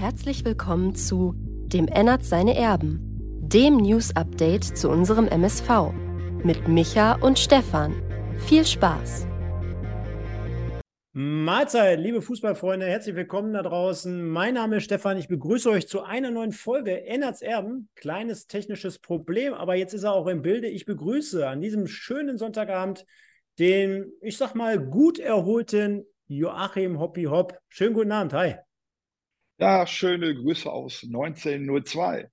Herzlich willkommen zu Dem ändert seine Erben, dem News-Update zu unserem MSV mit Micha und Stefan. Viel Spaß! Mahlzeit, liebe Fußballfreunde, herzlich willkommen da draußen. Mein Name ist Stefan, ich begrüße euch zu einer neuen Folge Ennerts Erben. Kleines technisches Problem, aber jetzt ist er auch im Bilde. Ich begrüße an diesem schönen Sonntagabend den, ich sag mal, gut erholten Joachim Hoppi Hopp. Schönen guten Abend, hi. Ja, schöne Grüße aus 1902.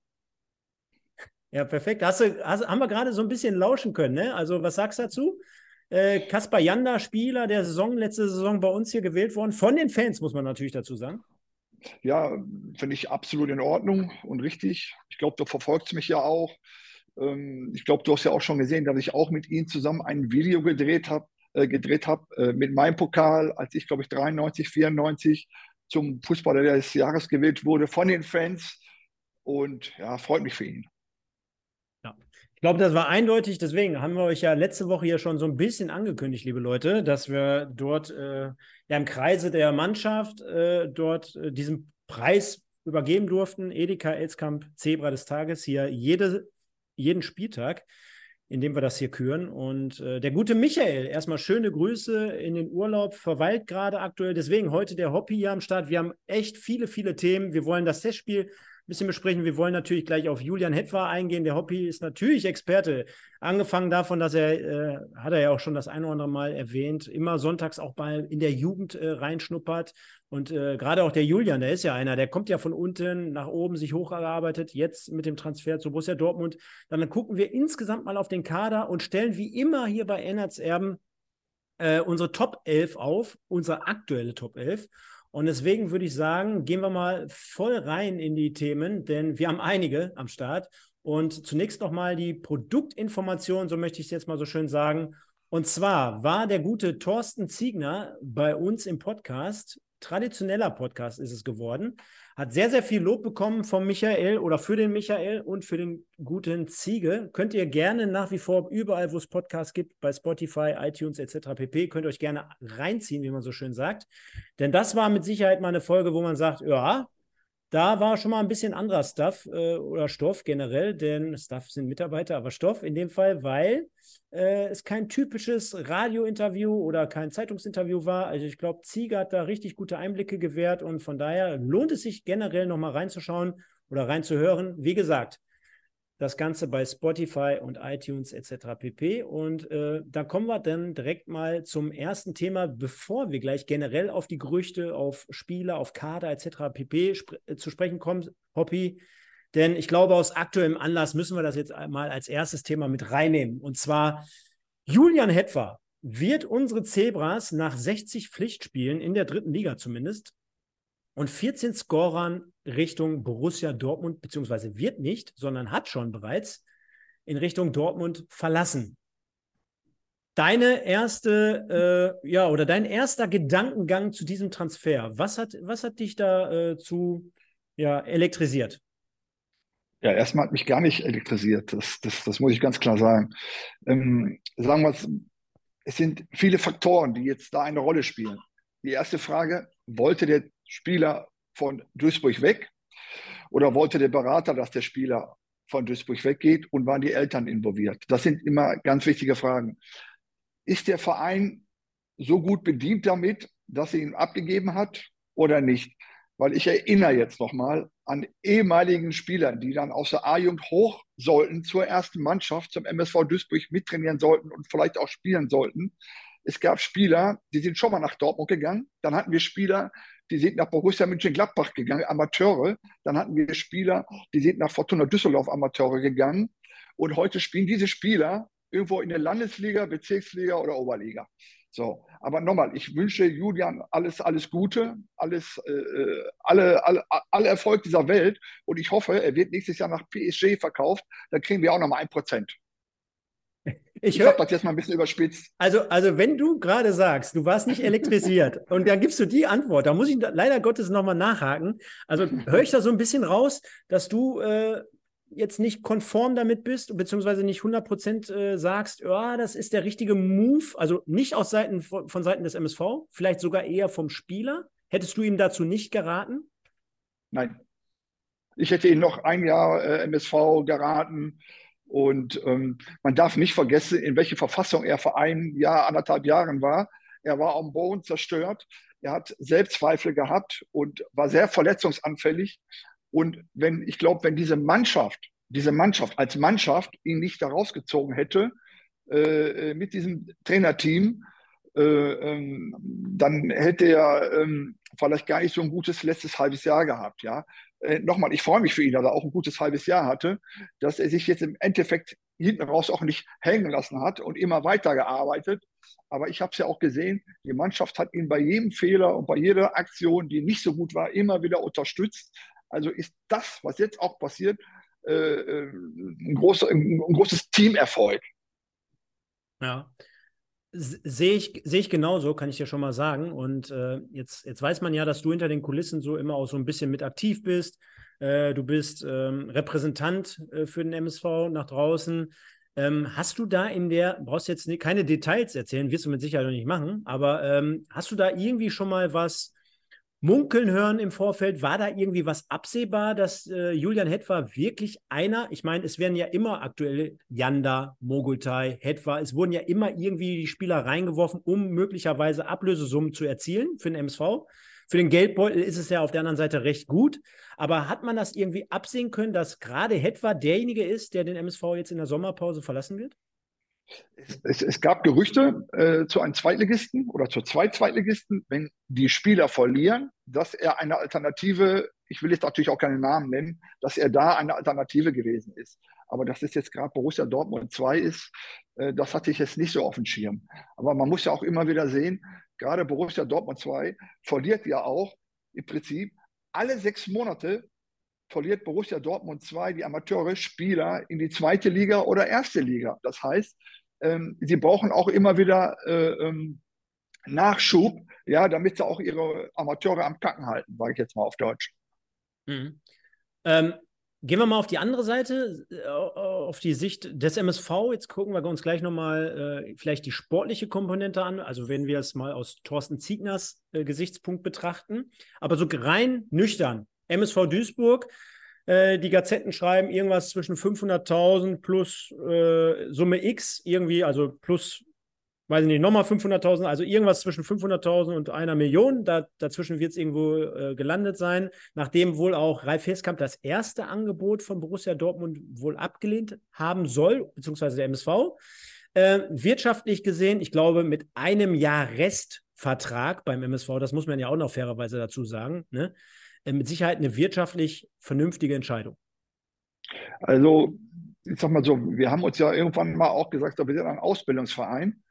Ja, perfekt. Hast du, hast, haben wir gerade so ein bisschen lauschen können, ne? Also, was sagst du dazu? Äh, Kaspar Janda, Spieler der Saison, letzte Saison bei uns hier gewählt worden, von den Fans, muss man natürlich dazu sagen. Ja, finde ich absolut in Ordnung und richtig. Ich glaube, du verfolgst mich ja auch. Ähm, ich glaube, du hast ja auch schon gesehen, dass ich auch mit ihm zusammen ein Video gedreht habe, äh, gedreht habe äh, mit meinem Pokal, als ich, glaube ich, 93, 94 zum Fußballer des Jahres gewählt wurde von den Fans. Und ja, freut mich für ihn. Ja. Ich glaube, das war eindeutig. Deswegen haben wir euch ja letzte Woche ja schon so ein bisschen angekündigt, liebe Leute, dass wir dort äh, ja im Kreise der Mannschaft äh, dort äh, diesen Preis übergeben durften. Edeka Elskamp Zebra des Tages hier jede, jeden Spieltag indem wir das hier küren. Und äh, der gute Michael, erstmal schöne Grüße in den Urlaub, verweilt gerade aktuell. Deswegen heute der Hobby hier am Start. Wir haben echt viele, viele Themen. Wir wollen das Testspiel bisschen besprechen. Wir wollen natürlich gleich auf Julian Hetwa eingehen. Der Hoppi ist natürlich Experte. Angefangen davon, dass er, äh, hat er ja auch schon das ein oder andere Mal erwähnt, immer sonntags auch mal in der Jugend äh, reinschnuppert. Und äh, gerade auch der Julian, der ist ja einer, der kommt ja von unten nach oben, sich hochgearbeitet, jetzt mit dem Transfer zu Borussia Dortmund. Dann gucken wir insgesamt mal auf den Kader und stellen wie immer hier bei Ennerts Erben äh, unsere Top 11 auf, unsere aktuelle Top 11. Und deswegen würde ich sagen, gehen wir mal voll rein in die Themen, denn wir haben einige am Start. Und zunächst nochmal die Produktinformation, so möchte ich es jetzt mal so schön sagen. Und zwar war der gute Thorsten Ziegner bei uns im Podcast, traditioneller Podcast ist es geworden, hat sehr, sehr viel Lob bekommen vom Michael oder für den Michael und für den guten Ziege. Könnt ihr gerne nach wie vor überall, wo es Podcasts gibt, bei Spotify, iTunes etc. pp, könnt ihr euch gerne reinziehen, wie man so schön sagt. Denn das war mit Sicherheit mal eine Folge, wo man sagt, ja, da war schon mal ein bisschen anderer Stuff äh, oder Stoff generell, denn Stuff sind Mitarbeiter, aber Stoff in dem Fall, weil äh, es kein typisches Radiointerview oder kein Zeitungsinterview war. Also ich glaube, Ziege hat da richtig gute Einblicke gewährt und von daher lohnt es sich generell nochmal reinzuschauen oder reinzuhören. Wie gesagt, das Ganze bei Spotify und iTunes etc. pp. Und äh, da kommen wir dann direkt mal zum ersten Thema, bevor wir gleich generell auf die Gerüchte, auf Spieler, auf Kader etc. pp. Sp äh, zu sprechen kommen, Hoppy. Denn ich glaube, aus aktuellem Anlass müssen wir das jetzt mal als erstes Thema mit reinnehmen. Und zwar Julian Hetfer wird unsere Zebras nach 60 Pflichtspielen in der dritten Liga zumindest und 14 Scorern Richtung Borussia Dortmund, beziehungsweise wird nicht, sondern hat schon bereits in Richtung Dortmund verlassen. Deine erste, äh, ja, oder dein erster Gedankengang zu diesem Transfer, was hat, was hat dich da äh, zu ja, elektrisiert? Ja, erstmal hat mich gar nicht elektrisiert. Das, das, das muss ich ganz klar sagen. Ähm, sagen wir es, es sind viele Faktoren, die jetzt da eine Rolle spielen. Die erste Frage, wollte der Spieler von Duisburg weg oder wollte der Berater, dass der Spieler von Duisburg weggeht und waren die Eltern involviert? Das sind immer ganz wichtige Fragen. Ist der Verein so gut bedient damit, dass er ihn abgegeben hat oder nicht? Weil ich erinnere jetzt nochmal an ehemaligen Spieler, die dann aus der A-Jugend hoch sollten zur ersten Mannschaft, zum MSV Duisburg mittrainieren sollten und vielleicht auch spielen sollten. Es gab Spieler, die sind schon mal nach Dortmund gegangen. Dann hatten wir Spieler, die sind nach Borussia Mönchengladbach gegangen, Amateure. Dann hatten wir Spieler, die sind nach Fortuna Düsseldorf Amateure gegangen. Und heute spielen diese Spieler irgendwo in der Landesliga, Bezirksliga oder Oberliga. So, aber nochmal, ich wünsche Julian alles, alles Gute, alles, äh, äh alle, alle, alle Erfolg dieser Welt und ich hoffe, er wird nächstes Jahr nach PSG verkauft, dann kriegen wir auch nochmal ein Prozent. Ich, ich habe das jetzt mal ein bisschen überspitzt. Also, also wenn du gerade sagst, du warst nicht elektrisiert und dann gibst du die Antwort, da muss ich leider Gottes nochmal nachhaken. Also höre ich da so ein bisschen raus, dass du äh, jetzt nicht konform damit bist, beziehungsweise nicht 100% äh, sagst, ja, das ist der richtige Move, also nicht aus Seiten von, von Seiten des MSV, vielleicht sogar eher vom Spieler. Hättest du ihm dazu nicht geraten? Nein. Ich hätte ihn noch ein Jahr äh, MSV geraten. Und ähm, man darf nicht vergessen, in welcher Verfassung er vor einem Jahr, anderthalb Jahren war. Er war am Boden zerstört. Er hat Selbstzweifel gehabt und war sehr verletzungsanfällig. Und wenn, ich glaube, wenn diese Mannschaft, diese Mannschaft als Mannschaft ihn nicht da rausgezogen hätte, äh, äh mit diesem Trainerteam, äh, ähm, dann hätte er ähm, vielleicht gar nicht so ein gutes letztes halbes Jahr gehabt. Ja, äh, nochmal, ich freue mich für ihn, dass er auch ein gutes halbes Jahr hatte, dass er sich jetzt im Endeffekt hinten raus auch nicht hängen lassen hat und immer weitergearbeitet. Aber ich habe es ja auch gesehen, die Mannschaft hat ihn bei jedem Fehler und bei jeder Aktion, die nicht so gut war, immer wieder unterstützt. Also ist das, was jetzt auch passiert, äh, äh ein, großes Teamerfolg. Ja, Sehe ich, sehe ich genauso, kann ich dir schon mal sagen. Und äh, jetzt, jetzt weiß man ja, dass du hinter den Kulissen so immer auch so ein bisschen mit aktiv bist. Äh, du bist ähm, Repräsentant äh, für den MSV nach draußen. Ähm, hast du da in der, brauchst jetzt keine Details erzählen, wirst du mit Sicherheit noch nicht machen, aber ähm, hast du da irgendwie schon mal was munkeln hören im Vorfeld. War da irgendwie was absehbar, dass äh, Julian Hetwa wirklich einer, ich meine, es werden ja immer aktuell Janda, Mogultai, Hetwa, es wurden ja immer irgendwie die Spieler reingeworfen, um möglicherweise Ablösesummen zu erzielen für den MSV. Für den Geldbeutel ist es ja auf der anderen Seite recht gut. Aber hat man das irgendwie absehen können, dass gerade Hetwa derjenige ist, der den MSV jetzt in der Sommerpause verlassen wird? Es, es, gab Gerüchte äh, zu einem Zweitligisten oder zu zwei Zweitligisten, wenn die Spieler verlieren, dass er eine Alternative, ich will jetzt natürlich auch keinen Namen nennen, dass er da eine Alternative gewesen ist. Aber dass es jetzt gerade Borussia Dortmund 2 ist, äh, das hatte ich jetzt nicht so auf dem Schirm. Aber man muss ja auch immer wieder sehen, gerade Borussia Dortmund 2 verliert ja auch im Prinzip alle sechs Monate verliert Borussia Dortmund 2 die Amateure Spieler in die zweite Liga oder erste Liga. Das heißt, ähm, sie brauchen auch immer wieder äh, ähm, Nachschub, ja, damit sie auch ihre Amateure am Kacken halten, sage ich jetzt mal auf Deutsch. Mhm. Ähm, gehen wir mal auf die andere Seite, äh, auf die Sicht des MSV. Jetzt gucken wir uns gleich nochmal äh, vielleicht die sportliche Komponente an. Also wenn wir es mal aus Thorsten Ziegners äh, Gesichtspunkt betrachten. Aber so rein nüchtern. MSV Duisburg äh, die Gazetten schreiben irgendwas zwischen 500.000 plus äh, Summe X, irgendwie, also plus, weiß ich nicht, nochmal 500.000, also irgendwas zwischen 500.000 und einer Million. Da, dazwischen wird es irgendwo äh, gelandet sein, nachdem wohl auch Ralf Heskamp das erste Angebot von Borussia Dortmund wohl abgelehnt haben soll, beziehungsweise der MSV. Äh, wirtschaftlich gesehen, ich glaube, mit einem Jahr Restvertrag beim MSV, das muss man ja auch noch fairerweise dazu sagen, ne? Äh, mit Sicherheit eine wirtschaftlich vernünftige Entscheidung. Also, ich sag mal so, wir haben uns ja irgendwann mal auch gesagt, wir sind ein Ausbildungsverein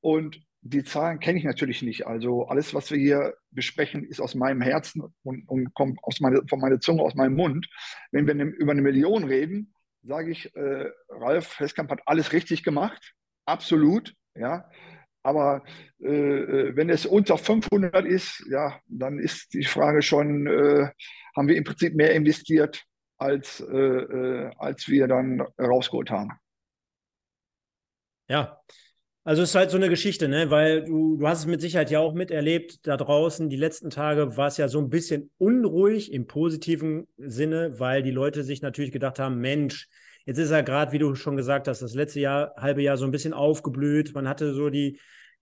und die Zahlen kenne ich natürlich nicht. Also alles, was wir hier besprechen, ist aus meinem Herzen und, und kommt aus meine, von meiner Zunge, aus meinem Mund. Wenn wir ne, über eine Million reden, sage ich, äh, Ralf Heskamp hat alles richtig gemacht, absolut. Ja, aber äh, äh, wenn es unter 500 ist, ja, dann ist die Frage schon, äh, haben wir im Prinzip mehr investiert, als, äh, äh als wir dann rausgeholt haben. Ja, also es ist halt so eine Geschichte, ne? Weil du, du hast es mit Sicherheit ja auch miterlebt da draußen. Die letzten Tage war es ja so ein bisschen unruhig im positiven Sinne, weil die Leute sich natürlich gedacht haben, Mensch, Jetzt ist er gerade, wie du schon gesagt hast, das letzte Jahr, halbe Jahr so ein bisschen aufgeblüht. Man hatte so die,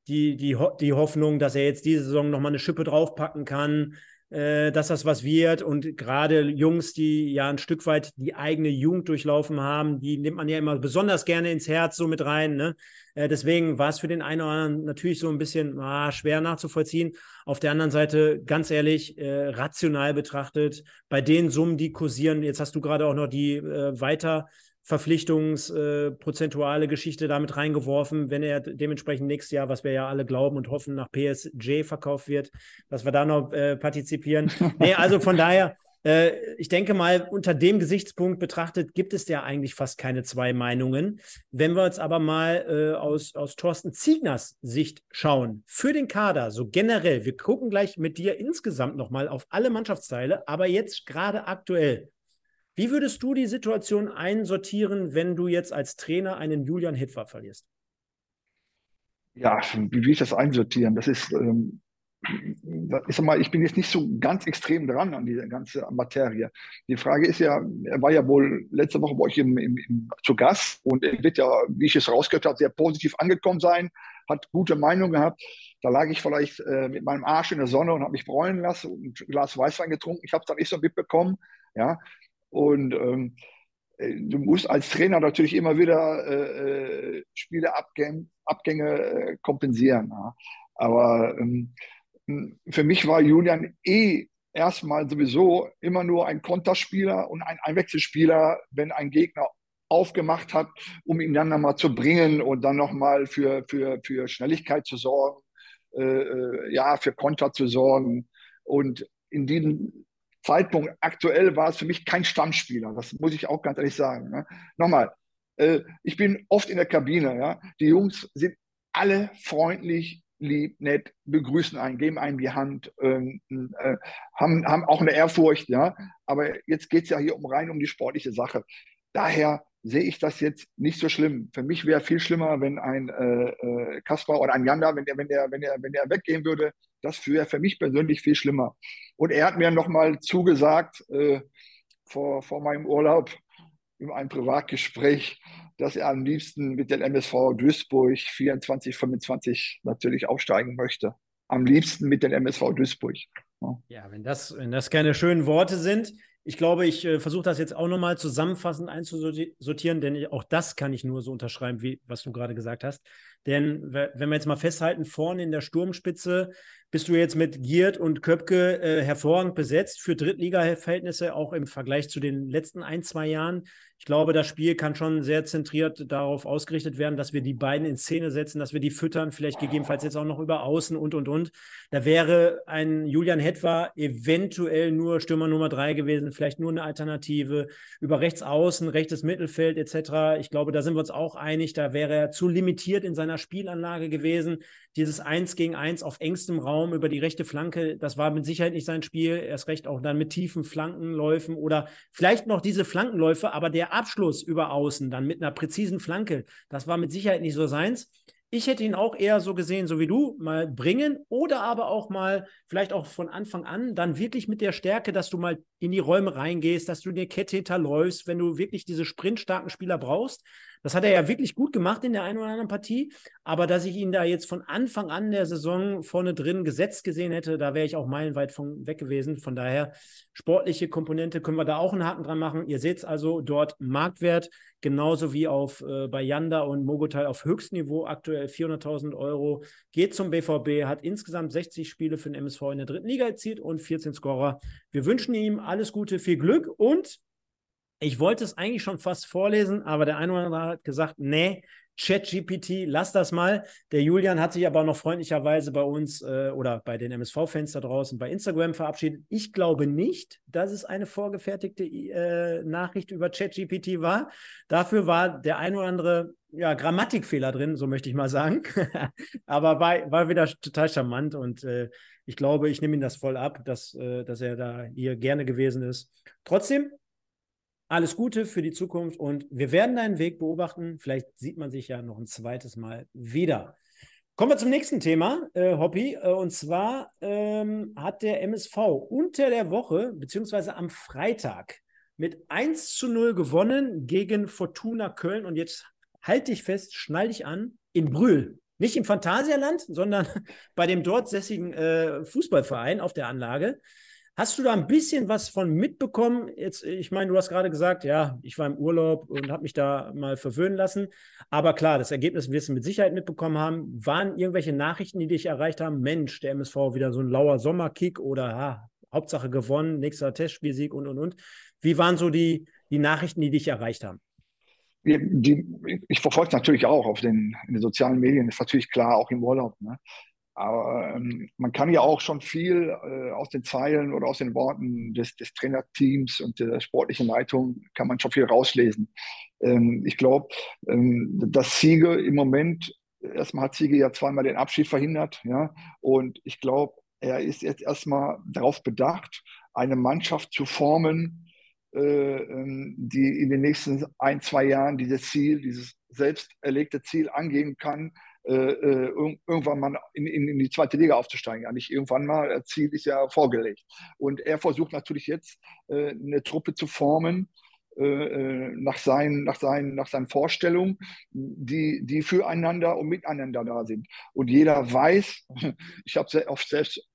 die, die, die Hoffnung, dass er jetzt diese Saison nochmal eine Schippe draufpacken kann, äh, dass das was wird. Und gerade Jungs, die ja ein Stück weit die eigene Jugend durchlaufen haben, die nimmt man ja immer besonders gerne ins Herz so mit rein. Ne? Äh, deswegen war es für den einen oder anderen natürlich so ein bisschen ah, schwer nachzuvollziehen. Auf der anderen Seite, ganz ehrlich, äh, rational betrachtet, bei den Summen, die kursieren, jetzt hast du gerade auch noch die äh, weiter verpflichtungsprozentuale äh, Geschichte damit reingeworfen, wenn er dementsprechend nächstes Jahr, was wir ja alle glauben und hoffen, nach PSG verkauft wird, dass wir da noch äh, partizipieren. nee, also von daher, äh, ich denke mal, unter dem Gesichtspunkt betrachtet gibt es ja eigentlich fast keine zwei Meinungen. Wenn wir uns aber mal äh, aus, aus Thorsten Ziegners Sicht schauen, für den Kader, so generell, wir gucken gleich mit dir insgesamt nochmal auf alle Mannschaftsteile, aber jetzt gerade aktuell, wie würdest du die Situation einsortieren, wenn du jetzt als Trainer einen Julian Hitwer verlierst? Ja, wie will ich das einsortieren? Das ist, ähm, ich sag mal, ich bin jetzt nicht so ganz extrem dran an diese ganze Materie. Die Frage ist ja, er war ja wohl letzte Woche bei euch im, im, im, zu Gast und er wird ja, wie ich es rausgehört habe, sehr positiv angekommen sein, hat gute Meinung gehabt. Da lag ich vielleicht äh, mit meinem Arsch in der Sonne und habe mich bräunen lassen und ein Glas Weißwein getrunken. Ich habe es dann nicht so mitbekommen. Ja, und ähm, äh, du musst als Trainer natürlich immer wieder äh, äh Spieleabgänge Abgänge, äh, kompensieren. Ja. Aber ähm, für mich war Julian eh erstmal sowieso immer nur ein Konterspieler und ein Einwechselspieler, wenn ein Gegner aufgemacht hat, um ihn dann nochmal zu bringen und dann nochmal für, für, für Schnelligkeit zu sorgen, äh, äh, ja, für Konter zu sorgen. Und in diesem Zeitpunkt aktuell war es für mich kein Stammspieler. Das muss ich auch ganz ehrlich sagen. Ne? Nochmal, äh, ich bin oft in der Kabine. Ja? Die Jungs sind alle freundlich, lieb, nett, begrüßen einen, geben einem die Hand, ähm, äh, haben, haben auch eine Ehrfurcht, ja. Aber jetzt geht es ja hier um rein um die sportliche Sache. Daher sehe ich das jetzt nicht so schlimm. Für mich wäre viel schlimmer, wenn ein äh, äh, Kaspar oder ein Janda, wenn der, wenn der, wenn der, wenn der weggehen würde, das wäre für mich persönlich viel schlimmer. Und er hat mir nochmal zugesagt äh, vor, vor meinem Urlaub in einem Privatgespräch, dass er am liebsten mit dem MSV Duisburg 24, 25 natürlich aufsteigen möchte. Am liebsten mit dem MSV Duisburg. Ja, ja wenn, das, wenn das keine schönen Worte sind. Ich glaube, ich äh, versuche das jetzt auch nochmal zusammenfassend einzusortieren, denn auch das kann ich nur so unterschreiben, wie was du gerade gesagt hast. Denn wenn wir jetzt mal festhalten, vorne in der Sturmspitze bist du jetzt mit Giert und Köpke äh, hervorragend besetzt für Drittliga-Verhältnisse, auch im Vergleich zu den letzten ein, zwei Jahren. Ich glaube, das Spiel kann schon sehr zentriert darauf ausgerichtet werden, dass wir die beiden in Szene setzen, dass wir die füttern, vielleicht gegebenenfalls jetzt auch noch über Außen und, und, und. Da wäre ein Julian Hetwa eventuell nur Stürmer Nummer drei gewesen, vielleicht nur eine Alternative. Über rechts außen, rechtes Mittelfeld etc. Ich glaube, da sind wir uns auch einig. Da wäre er zu limitiert in seiner Spielanlage gewesen. Dieses Eins gegen Eins auf engstem Raum über die rechte Flanke, das war mit Sicherheit nicht sein Spiel. Erst recht auch dann mit tiefen Flankenläufen oder vielleicht noch diese Flankenläufe, aber der Abschluss über außen, dann mit einer präzisen Flanke, das war mit Sicherheit nicht so seins. Ich hätte ihn auch eher so gesehen, so wie du, mal bringen oder aber auch mal, vielleicht auch von Anfang an, dann wirklich mit der Stärke, dass du mal in die Räume reingehst, dass du die Kette hinterläufst, wenn du wirklich diese sprintstarken Spieler brauchst, das hat er ja wirklich gut gemacht in der einen oder anderen Partie. Aber dass ich ihn da jetzt von Anfang an der Saison vorne drin gesetzt gesehen hätte, da wäre ich auch meilenweit von weg gewesen. Von daher, sportliche Komponente können wir da auch einen Haken dran machen. Ihr seht es also dort Marktwert, genauso wie auf äh, bei Yanda und Mogotal auf Höchstniveau, aktuell 400.000 Euro. Geht zum BVB, hat insgesamt 60 Spiele für den MSV in der dritten Liga erzielt und 14 Scorer. Wir wünschen ihm alles Gute, viel Glück und ich wollte es eigentlich schon fast vorlesen, aber der eine oder andere hat gesagt, nee, ChatGPT, lass das mal. Der Julian hat sich aber noch freundlicherweise bei uns äh, oder bei den MSV-Fans da draußen bei Instagram verabschiedet. Ich glaube nicht, dass es eine vorgefertigte äh, Nachricht über ChatGPT war. Dafür war der ein oder andere ja, Grammatikfehler drin, so möchte ich mal sagen. aber war, war wieder total charmant und äh, ich glaube, ich nehme ihn das voll ab, dass, äh, dass er da hier gerne gewesen ist. Trotzdem, alles Gute für die Zukunft und wir werden deinen Weg beobachten. Vielleicht sieht man sich ja noch ein zweites Mal wieder. Kommen wir zum nächsten Thema, äh, Hoppy. Äh, und zwar ähm, hat der MSV unter der Woche, beziehungsweise am Freitag, mit 1 zu 0 gewonnen gegen Fortuna Köln. Und jetzt halt dich fest, schnall dich an, in Brühl. Nicht im Phantasialand, sondern bei dem dort sässigen äh, Fußballverein auf der Anlage. Hast du da ein bisschen was von mitbekommen? Jetzt, ich meine, du hast gerade gesagt, ja, ich war im Urlaub und habe mich da mal verwöhnen lassen. Aber klar, das Ergebnis wirst du mit Sicherheit mitbekommen haben. Waren irgendwelche Nachrichten, die dich erreicht haben? Mensch, der MSV wieder so ein lauer Sommerkick oder ha, Hauptsache gewonnen, nächster Testspielsieg und und und. Wie waren so die, die Nachrichten, die dich erreicht haben? Die, die, ich verfolge natürlich auch auf den, in den sozialen Medien, ist natürlich klar, auch im Urlaub. Ne? Aber ähm, man kann ja auch schon viel äh, aus den Zeilen oder aus den Worten des, des Trainerteams und der sportlichen Leitung kann man schon viel rauslesen. Ähm, ich glaube, ähm, dass Siege im Moment, erstmal hat Siege ja zweimal den Abschied verhindert, ja, und ich glaube, er ist jetzt erstmal darauf bedacht, eine Mannschaft zu formen, äh, ähm, die in den nächsten ein, zwei Jahren dieses Ziel, dieses selbst erlegte Ziel angehen kann, irgendwann mal in, in, in, die zweite Liga aufzusteigen. Ja, nicht irgendwann mal, das Ziel ist ja vorgelegt. Und er versucht natürlich jetzt äh, eine Truppe zu formen, äh, äh, nach, seinen, nach, seinen, nach seinen Vorstellungen, die, die füreinander und miteinander da sind. Und jeder weiß, ich habe sehr oft selbst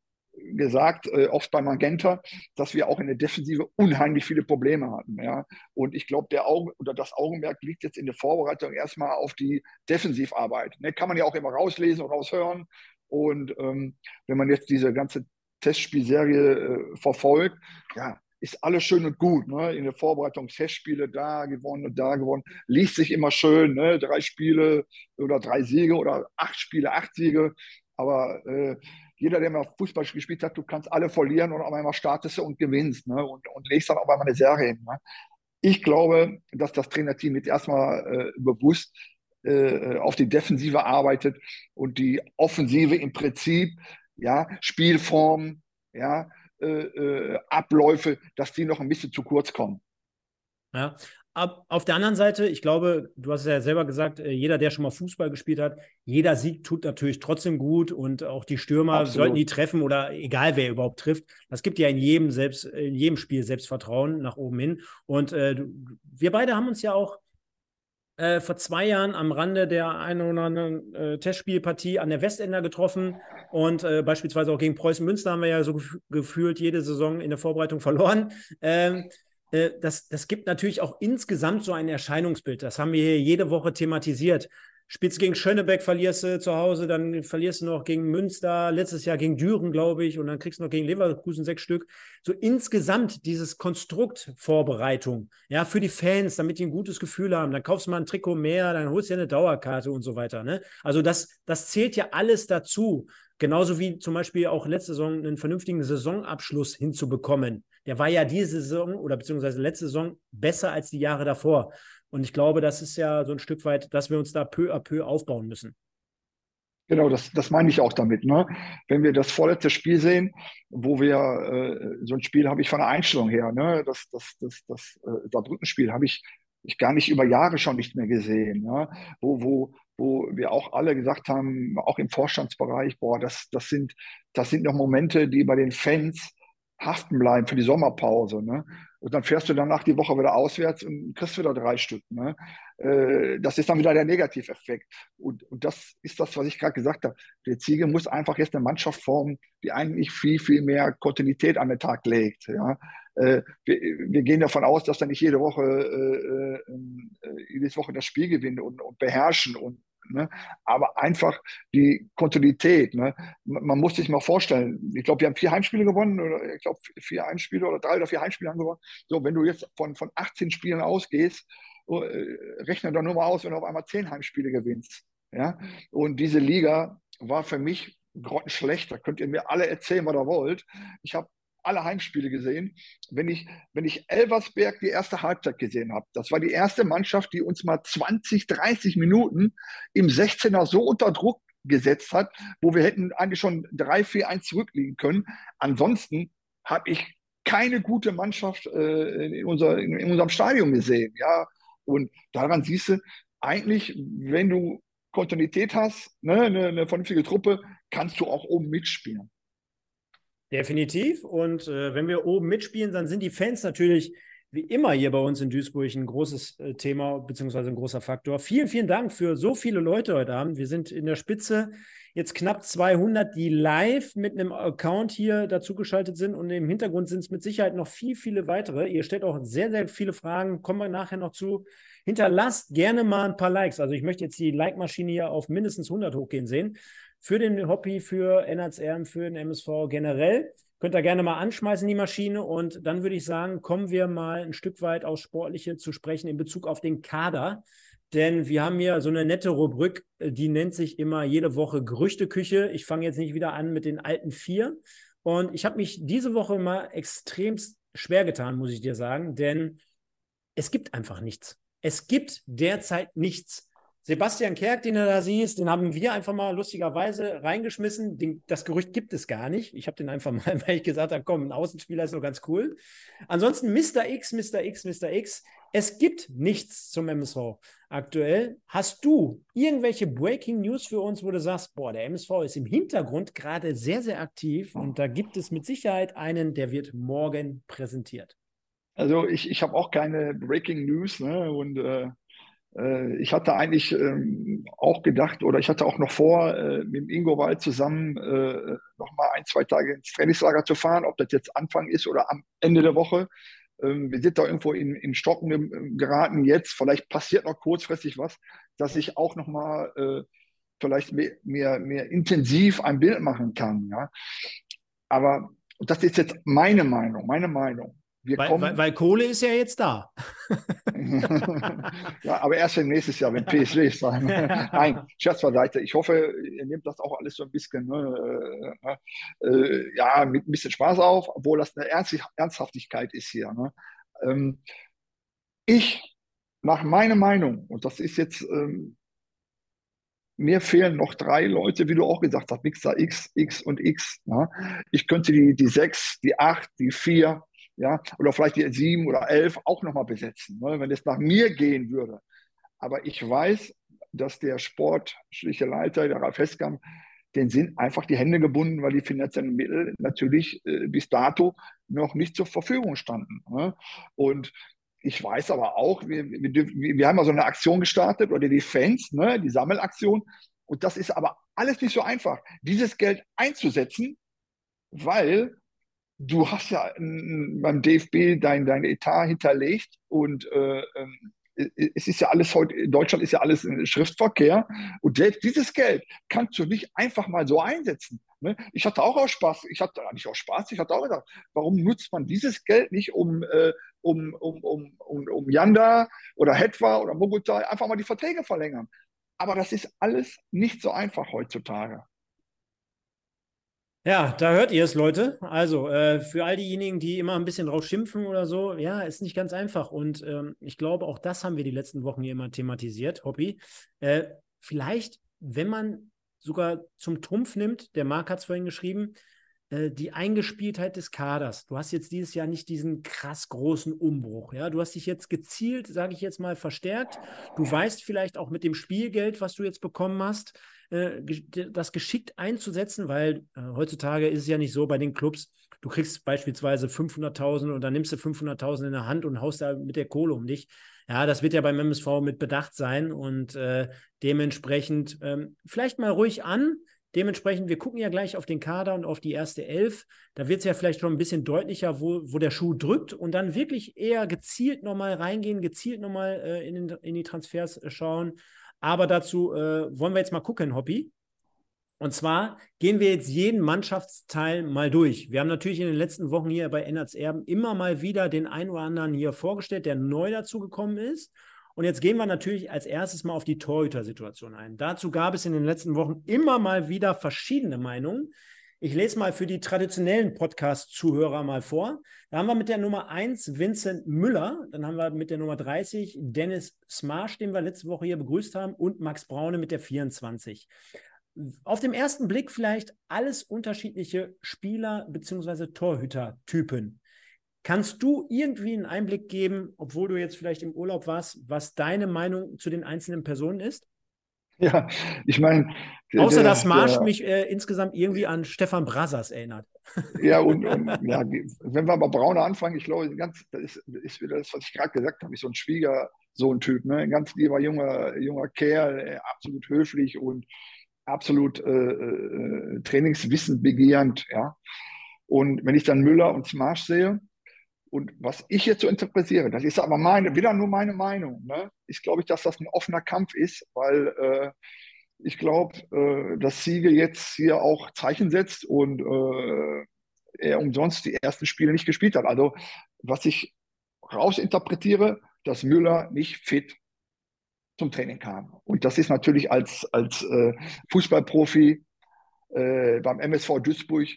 gesagt, äh, oft bei Magenta, dass wir auch in der Defensive unheimlich viele Probleme hatten. Ja? Und ich glaube, Augen das Augenmerk liegt jetzt in der Vorbereitung erstmal auf die Defensivarbeit. Ne? Kann man ja auch immer rauslesen und raushören. Und ähm, wenn man jetzt diese ganze Testspielserie äh, verfolgt, ja, ist alles schön und gut. Ne? In der Vorbereitung Testspiele da gewonnen und da gewonnen. Liest sich immer schön, ne? drei Spiele oder drei Siege oder acht Spiele, acht Siege. Aber äh, jeder, der mal Fußball gespielt hat, du kannst alle verlieren und auf einmal startest du und gewinnst ne? und, und legst dann auf einmal eine Serie hin. Ne? Ich glaube, dass das Trainerteam jetzt erstmal äh, bewusst äh, auf die Defensive arbeitet und die Offensive im Prinzip, ja, Spielform, ja, äh, äh, Abläufe, dass die noch ein bisschen zu kurz kommen. Ja, Ab, auf der anderen Seite, ich glaube, du hast es ja selber gesagt, äh, jeder, der schon mal Fußball gespielt hat, jeder Sieg tut natürlich trotzdem gut und auch die Stürmer Absolut. sollten die treffen oder egal wer überhaupt trifft. Das gibt ja in jedem selbst, in jedem Spiel Selbstvertrauen nach oben hin. Und äh, wir beide haben uns ja auch äh, vor zwei Jahren am Rande der einen oder anderen äh, Testspielpartie an der Westender getroffen und äh, beispielsweise auch gegen Preußen Münster haben wir ja so gef gefühlt jede Saison in der Vorbereitung verloren. Ähm, äh, das, das gibt natürlich auch insgesamt so ein Erscheinungsbild. Das haben wir hier jede Woche thematisiert. Spielst gegen Schönebeck, verlierst du zu Hause, dann verlierst du noch gegen Münster, letztes Jahr gegen Düren, glaube ich, und dann kriegst du noch gegen Leverkusen sechs Stück. So insgesamt dieses Konstrukt Vorbereitung, ja, für die Fans, damit die ein gutes Gefühl haben. Dann kaufst du mal ein Trikot mehr, dann holst du ja eine Dauerkarte und so weiter. Ne? Also das, das zählt ja alles dazu. Genauso wie zum Beispiel auch letzte Saison einen vernünftigen Saisonabschluss hinzubekommen. Der war ja diese Saison oder beziehungsweise letzte Saison besser als die Jahre davor. Und ich glaube, das ist ja so ein Stück weit, dass wir uns da peu à peu aufbauen müssen. Genau, das, das meine ich auch damit. Ne? Wenn wir das vorletzte Spiel sehen, wo wir äh, so ein Spiel habe ich von der Einstellung her, ne? das, das, das, das äh, Saarbrücken-Spiel habe ich, ich gar nicht über Jahre schon nicht mehr gesehen, ne? wo, wo, wo wir auch alle gesagt haben, auch im Vorstandsbereich, boah, das, das, sind, das sind noch Momente, die bei den Fans haften bleiben für die Sommerpause. Ne? Und dann fährst du danach die Woche wieder auswärts und kriegst wieder drei Stück. Ne? Äh, das ist dann wieder der Negativeffekt. Und, und das ist das, was ich gerade gesagt habe. Der Ziege muss einfach jetzt eine Mannschaft formen, die eigentlich viel, viel mehr Kontinuität an den Tag legt. Ja? Äh, wir, wir, gehen davon aus, dass er nicht jede Woche, äh, äh, äh jede Woche das Spiel gewinnen und, und beherrschen und Ne? Aber einfach die Kontinuität. Ne? Man muss sich mal vorstellen, ich glaube, wir haben vier Heimspiele gewonnen, oder ich glaube, vier Heimspiele oder drei oder vier Heimspiele haben gewonnen. So, wenn du jetzt von, von 18 Spielen ausgehst, äh, rechne doch nur mal aus, wenn du auf einmal zehn Heimspiele gewinnst. Ja? Und diese Liga war für mich grottenschlecht. Da könnt ihr mir alle erzählen, was ihr wollt. Ich habe alle Heimspiele gesehen. Wenn ich, wenn ich Elversberg die erste Halbzeit gesehen habe, das war die erste Mannschaft, die uns mal 20, 30 Minuten im 16er so unter Druck gesetzt hat, wo wir hätten eigentlich schon 3, 4, 1 zurückliegen können. Ansonsten habe ich keine gute Mannschaft äh, in, unser, in, in unserem Stadion gesehen. Ja? Und daran siehst du, eigentlich, wenn du Kontinuität hast, ne, eine, eine vernünftige Truppe, kannst du auch oben mitspielen. Definitiv. Und äh, wenn wir oben mitspielen, dann sind die Fans natürlich wie immer hier bei uns in Duisburg ein großes äh, Thema beziehungsweise ein großer Faktor. Vielen, vielen Dank für so viele Leute heute Abend. Wir sind in der Spitze jetzt knapp 200, die live mit einem Account hier dazugeschaltet sind und im Hintergrund sind es mit Sicherheit noch viel, viele weitere. Ihr stellt auch sehr, sehr viele Fragen, kommen wir nachher noch zu. Hinterlasst gerne mal ein paar Likes. Also ich möchte jetzt die Like-Maschine hier auf mindestens 100 hochgehen sehen für den Hobby, für NHCR, für den MSV generell. Könnt ihr gerne mal anschmeißen, die Maschine. Und dann würde ich sagen, kommen wir mal ein Stück weit aufs Sportliche zu sprechen in Bezug auf den Kader. Denn wir haben hier so eine nette Rubrik, die nennt sich immer jede Woche Gerüchteküche. Ich fange jetzt nicht wieder an mit den alten vier. Und ich habe mich diese Woche mal extremst schwer getan, muss ich dir sagen, denn es gibt einfach nichts. Es gibt derzeit nichts. Sebastian Kerk, den du da siehst, den haben wir einfach mal lustigerweise reingeschmissen. Den, das Gerücht gibt es gar nicht. Ich habe den einfach mal, weil ich gesagt habe, komm, ein Außenspieler ist doch ganz cool. Ansonsten Mr. X, Mr. X, Mr. X. es gibt nichts zum MSV aktuell. Hast du irgendwelche Breaking News für uns, wo du sagst, boah, der MSV ist im Hintergrund gerade sehr, sehr aktiv und da gibt es mit Sicherheit einen, der wird morgen präsentiert? Also ich, ich habe auch keine Breaking News ne? und äh, ich hatte eigentlich ähm, auch gedacht oder ich hatte auch noch vor, äh, mit Ingo Wald zusammen äh, noch mal ein, zwei Tage ins Trainingslager zu fahren, ob das jetzt Anfang ist oder am Ende der Woche. Ähm, wir sind da irgendwo in, in Stocken geraten jetzt. Vielleicht passiert noch kurzfristig was, dass ich auch noch mal äh, vielleicht mehr, mehr, mehr intensiv ein Bild machen kann. Ja? Aber das ist jetzt meine Meinung, meine Meinung. Weil, weil, weil, Kohle ist ja jetzt da. ja, aber erst nächstes Jahr, wenn PSG ist. Nein, Scherz beiseite. Ich hoffe, ihr nehmt das auch alles so ein bisschen ne, äh, äh, ja, mit ein bisschen Spaß auf, obwohl das eine Ernst Ernsthaftigkeit ist hier. Ne? Ähm, ich, nach meiner Meinung, und das ist jetzt, ähm, mir fehlen noch drei Leute, wie du auch gesagt hast, Mixer X, X und X. Ne? Ich könnte die, die sechs, die acht, die vier, ja, oder vielleicht die sieben oder elf auch nochmal besetzen, ne, wenn es nach mir gehen würde. Aber ich weiß, dass der sportliche Leiter, der Ralf Heskamp, den sind einfach die Hände gebunden, weil die finanziellen Mittel natürlich äh, bis dato noch nicht zur Verfügung standen. Ne? Und ich weiß aber auch, wir, wir, wir, haben ja so eine Aktion gestartet oder die Fans, ne, die Sammelaktion. Und das ist aber alles nicht so einfach, dieses Geld einzusetzen, weil du hast ja beim DFB dein, dein Etat hinterlegt und äh, ähm, es ist ja alles heute, in Deutschland ist ja alles Schriftverkehr und selbst dieses Geld kannst du nicht einfach mal so einsetzen. Ne? Ich hatte auch, auch Spaß, ich hatte nicht auch Spaß, ich hatte auch gedacht, warum nutzt man dieses Geld nicht, um, äh, um, um, um, um, um Yanda oder Hetwa oder Bogota einfach mal die Verträge verlängern. Aber das ist alles nicht so einfach heutzutage. Ja, da hört ihr es, Leute. Also äh, für all diejenigen, die immer ein bisschen drauf schimpfen oder so, ja, ist nicht ganz einfach. Und ähm, ich glaube, auch das haben wir die letzten Wochen hier immer thematisiert, Hobby. Äh, vielleicht, wenn man sogar zum Trumpf nimmt, der Marc hat es vorhin geschrieben, die Eingespieltheit des Kaders. Du hast jetzt dieses Jahr nicht diesen krass großen Umbruch. Ja, du hast dich jetzt gezielt, sage ich jetzt mal, verstärkt. Du weißt vielleicht auch mit dem Spielgeld, was du jetzt bekommen hast, äh, das geschickt einzusetzen, weil äh, heutzutage ist es ja nicht so bei den Clubs, du kriegst beispielsweise 500.000 und dann nimmst du 500.000 in der Hand und haust da mit der Kohle um dich. Ja, das wird ja beim MSV mit Bedacht sein und äh, dementsprechend ähm, vielleicht mal ruhig an. Dementsprechend, wir gucken ja gleich auf den Kader und auf die erste Elf. Da wird es ja vielleicht schon ein bisschen deutlicher, wo, wo der Schuh drückt und dann wirklich eher gezielt nochmal reingehen, gezielt nochmal äh, in, in die Transfers äh, schauen aber dazu äh, wollen wir jetzt mal gucken, Hobby. Und zwar gehen wir jetzt jeden Mannschaftsteil mal durch. Wir haben natürlich in den letzten Wochen hier bei Ennerts Erben immer mal wieder den einen oder anderen hier vorgestellt, der neu dazugekommen ist. Und jetzt gehen wir natürlich als erstes mal auf die Torhüter-Situation ein. Dazu gab es in den letzten Wochen immer mal wieder verschiedene Meinungen. Ich lese mal für die traditionellen Podcast-Zuhörer mal vor. Da haben wir mit der Nummer 1 Vincent Müller, dann haben wir mit der Nummer 30 Dennis Smarsch, den wir letzte Woche hier begrüßt haben, und Max Braune mit der 24. Auf dem ersten Blick vielleicht alles unterschiedliche Spieler bzw. Torhüter-Typen. Kannst du irgendwie einen Einblick geben, obwohl du jetzt vielleicht im Urlaub warst, was deine Meinung zu den einzelnen Personen ist? Ja, ich meine. Außer der, dass Marsch der, mich äh, insgesamt irgendwie an Stefan Brassers erinnert. Ja, und, und ja, wenn wir aber Braune anfangen, ich glaube, ganz, das ist, ist wieder das, was ich gerade gesagt habe, ich so ein Schwiegersohn-Typ, ne? ein ganz lieber junger, junger Kerl, äh, absolut höflich und absolut äh, äh, Trainingswissen begehrend. Ja? Und wenn ich dann Müller und Smarsch sehe, und was ich jetzt so interpretiere, das ist aber meine, wieder nur meine Meinung, ne? ist, glaube ich, dass das ein offener Kampf ist, weil äh, ich glaube, äh, dass Siegel jetzt hier auch Zeichen setzt und äh, er umsonst die ersten Spiele nicht gespielt hat. Also, was ich rausinterpretiere, dass Müller nicht fit zum Training kam. Und das ist natürlich als, als äh, Fußballprofi äh, beim MSV Duisburg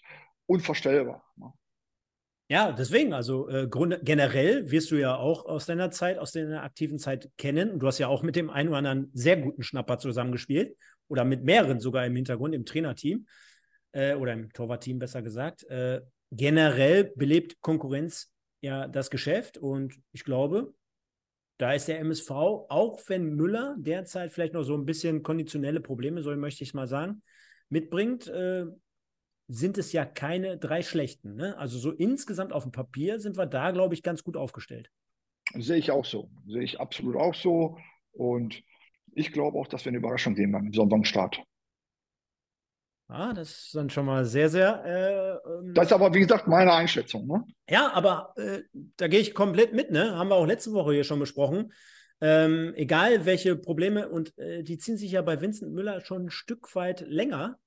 unvorstellbar. Ne? Ja, deswegen, also äh, Grund, generell wirst du ja auch aus deiner Zeit, aus deiner aktiven Zeit kennen. Und du hast ja auch mit dem einen oder anderen sehr guten Schnapper zusammengespielt oder mit mehreren sogar im Hintergrund, im Trainerteam äh, oder im Torwartteam besser gesagt. Äh, generell belebt Konkurrenz ja das Geschäft und ich glaube, Da ist der MSV, auch wenn Müller derzeit vielleicht noch so ein bisschen konditionelle Probleme, so möchte ich es mal sagen, mitbringt, äh, sind es ja keine drei schlechten. Ne? Also so insgesamt auf dem Papier sind wir da, glaube ich, ganz gut aufgestellt. Sehe ich auch so. Sehe ich absolut auch so. Und ich glaube auch, dass wir eine Überraschung sehen beim Saisonstart. Ah, das ist dann schon mal sehr, sehr. Äh, ähm, das ist aber, wie gesagt, meine Einschätzung. Ne? Ja, aber äh, da gehe ich komplett mit. Ne? Haben wir auch letzte Woche hier schon besprochen. Ähm, egal welche Probleme, und äh, die ziehen sich ja bei Vincent Müller schon ein Stück weit länger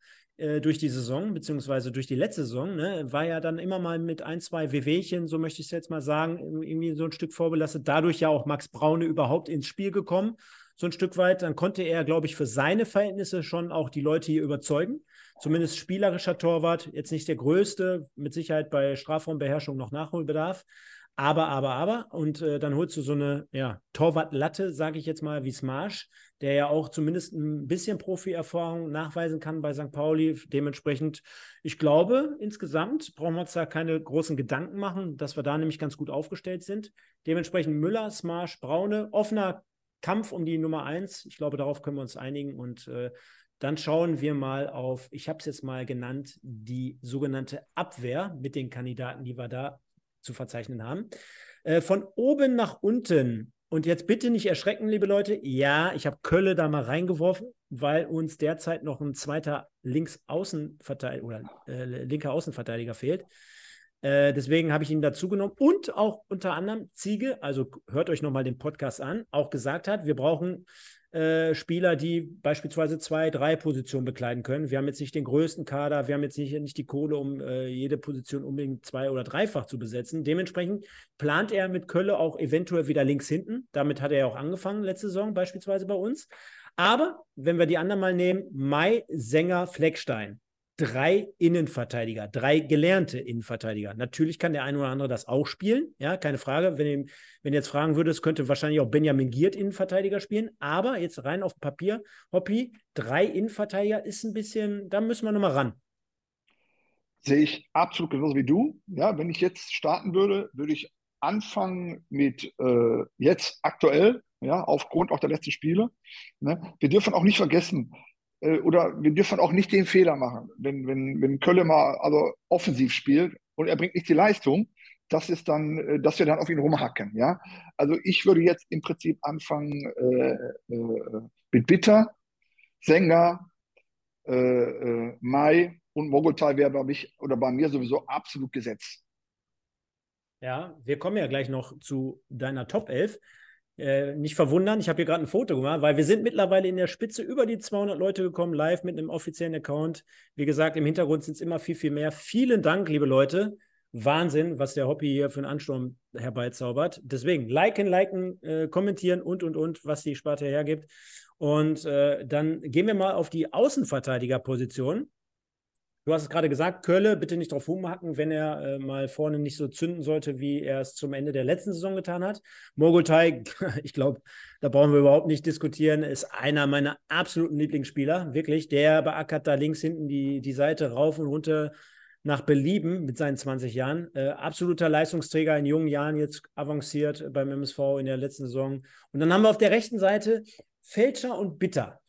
äh, durch die Saison, beziehungsweise durch die letzte Saison, ne, war ja dann immer mal mit ein, zwei Wehwehchen, so möchte ich es jetzt mal sagen, irgendwie so ein Stück vorbelastet. Dadurch ja auch Max Braune überhaupt ins Spiel gekommen, so ein Stück weit. Dann konnte er, glaube ich, für seine Verhältnisse schon auch die Leute hier überzeugen zumindest spielerischer Torwart, jetzt nicht der größte, mit Sicherheit bei Strafraumbeherrschung noch Nachholbedarf. Aber, aber, aber, und äh, dann holst du so eine ja, Torwartlatte, sage ich jetzt mal, wie Smarsch, der ja auch zumindest ein bisschen Profi-Erfahrung nachweisen kann bei St. Pauli. Dementsprechend, ich glaube, insgesamt brauchen wir uns da keine großen Gedanken machen, dass wir da nämlich ganz gut aufgestellt sind. Dementsprechend Müller, Smarsch, Braune, offener Kampf um die Nummer eins. Ich glaube, darauf können wir uns einigen und äh, dann schauen wir mal auf, ich habe es jetzt mal genannt, die sogenannte Abwehr mit den Kandidaten, die wir da zu verzeichnen haben. Äh, von oben nach unten. Und jetzt bitte nicht erschrecken, liebe Leute. Ja, ich habe Kölle da mal reingeworfen, weil uns derzeit noch ein zweiter Linksaußenverteidiger oder äh, linker Außenverteidiger fehlt. Äh, deswegen habe ich ihn dazu genommen und auch unter anderem Ziege, also hört euch nochmal den Podcast an, auch gesagt hat, wir brauchen äh, Spieler, die beispielsweise zwei, drei Positionen bekleiden können. Wir haben jetzt nicht den größten Kader, wir haben jetzt nicht, nicht die Kohle, um äh, jede Position unbedingt zwei- oder dreifach zu besetzen. Dementsprechend plant er mit Kölle auch eventuell wieder links hinten. Damit hat er ja auch angefangen letzte Saison beispielsweise bei uns. Aber wenn wir die anderen mal nehmen, Mai, Sänger, Fleckstein drei Innenverteidiger, drei gelernte Innenverteidiger. Natürlich kann der eine oder andere das auch spielen, ja, keine Frage. Wenn, wenn ihr jetzt fragen würdest, könnte wahrscheinlich auch Benjamin Giert Innenverteidiger spielen, aber jetzt rein auf Papier, Hoppi, drei Innenverteidiger ist ein bisschen, da müssen wir nochmal ran. Sehe ich absolut genauso wie du. Ja, wenn ich jetzt starten würde, würde ich anfangen mit äh, jetzt aktuell, ja, aufgrund auch der letzten Spiele. Ne? Wir dürfen auch nicht vergessen, oder wir dürfen auch nicht den Fehler machen, wenn, wenn, wenn Kölle mal also offensiv spielt und er bringt nicht die Leistung, das ist dann, äh, dass wir dann auf ihn rumhacken. Ja? Also ich würde jetzt im Prinzip anfangen äh, äh, mit Bitter, Sänger, äh, äh, Mai und Mogultai wäre bei mich oder bei mir sowieso absolut gesetzt. Ja, wir kommen ja gleich noch zu deiner Top 11. Äh, nicht verwundern, ich habe hier gerade ein Foto gemacht, weil wir sind mittlerweile in der Spitze über die 200 Leute gekommen, live mit einem offiziellen Account. Wie gesagt, im Hintergrund sind es immer viel, viel mehr. Vielen Dank, liebe Leute. Wahnsinn, was der Hobby hier für einen Ansturm herbeizaubert. Deswegen liken, liken, äh, kommentieren und, und, und, was die Sparte hergibt. Und äh, dann gehen wir mal auf die Außenverteidigerposition. Du hast es gerade gesagt, Kölle, bitte nicht drauf rumhacken, wenn er äh, mal vorne nicht so zünden sollte, wie er es zum Ende der letzten Saison getan hat. Mogultai, ich glaube, da brauchen wir überhaupt nicht diskutieren, ist einer meiner absoluten Lieblingsspieler, wirklich. Der beackert da links hinten die, die Seite rauf und runter nach Belieben mit seinen 20 Jahren. Äh, absoluter Leistungsträger in jungen Jahren, jetzt avanciert beim MSV in der letzten Saison. Und dann haben wir auf der rechten Seite Fälscher und Bitter.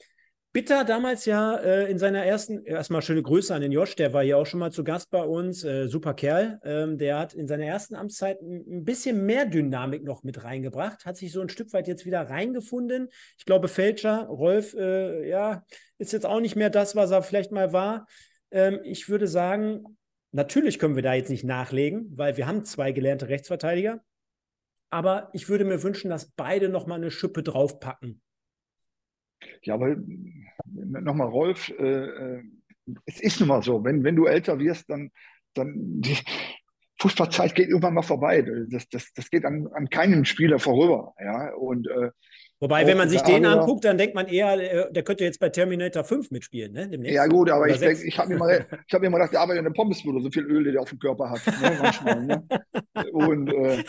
Bitter damals ja äh, in seiner ersten, erstmal schöne Grüße an den Josh, der war hier auch schon mal zu Gast bei uns, äh, super Kerl. Ähm, der hat in seiner ersten Amtszeit ein, ein, bisschen mehr Dynamik noch mit reingebracht, hat sich so ein Stück weit jetzt wieder reingefunden. Ich glaube, Fälscher, Rolf, äh, ja, ist jetzt auch nicht mehr das, was er vielleicht mal war. Ähm, ich würde sagen, natürlich können wir da jetzt nicht nachlegen, weil wir haben zwei gelernte Rechtsverteidiger. Aber ich würde mir wünschen, dass beide nochmal eine Schippe draufpacken. Ja, aber nochmal, Rolf, äh, äh, es ist nun mal so, wenn, wenn du älter wirst, dann, dann die Fußballzeit geht irgendwann mal vorbei. Das, das, das geht an, an keinem Spieler vorüber. Ja? Und äh, Wobei, wenn man sich den anguckt, dann denkt man eher, äh, der könnte jetzt bei Terminator 5 mitspielen, ne? Demnächst. Ja, gut, aber ich, denk, ich habe mir, mal, hab mir mal gedacht, der arbeitet in der Pommesbude, so viel Öl, der auf dem Körper hat. Ne, manchmal, ne? Und, äh,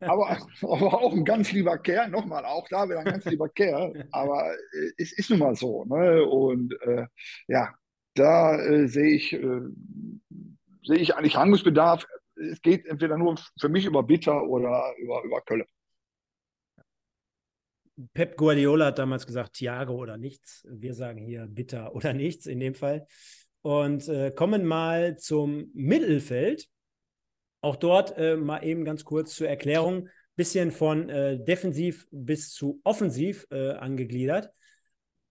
aber, aber, auch ein ganz lieber Kerl, nochmal, auch da wieder ein ganz lieber Kerl, aber äh, es ist nun mal so. Ne? Und äh, ja, da äh, sehe ich, äh, sehe ich eigentlich Handlungsbedarf. Es geht entweder nur für mich über Bitter oder über, über Köln. Pep Guardiola hat damals gesagt, Thiago oder nichts. Wir sagen hier bitter oder nichts in dem Fall. Und äh, kommen mal zum Mittelfeld. Auch dort äh, mal eben ganz kurz zur Erklärung. Bisschen von äh, defensiv bis zu offensiv äh, angegliedert.